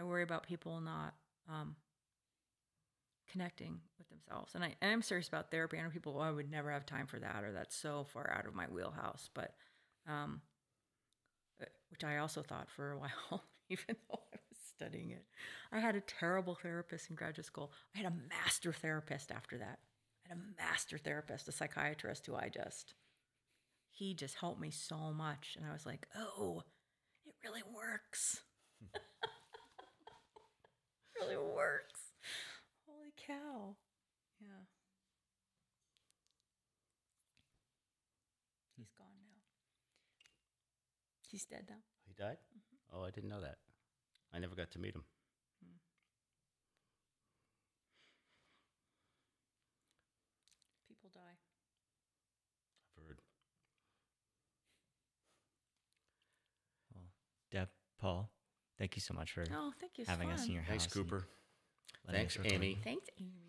I worry about people not um, connecting with themselves. And I and I'm serious about therapy. I know people, oh, I would never have time for that, or that's so far out of my wheelhouse. But, um, uh, which I also thought for a while, even though I studying it. I had a terrible therapist in graduate school. I had a master therapist after that. I had a master therapist, a psychiatrist who I just, he just helped me so much. And I was like, oh, it really works. really works. Holy cow. Yeah. He's gone now. He's dead now. He died? Mm-hmm. Oh, I didn't know that. I never got to meet him. People die. I've heard. Well, Deb, Paul, thank you so much for Oh, thank you. It's having us in your house. and Cooper. Thanks. Amy. Thanks, Amy.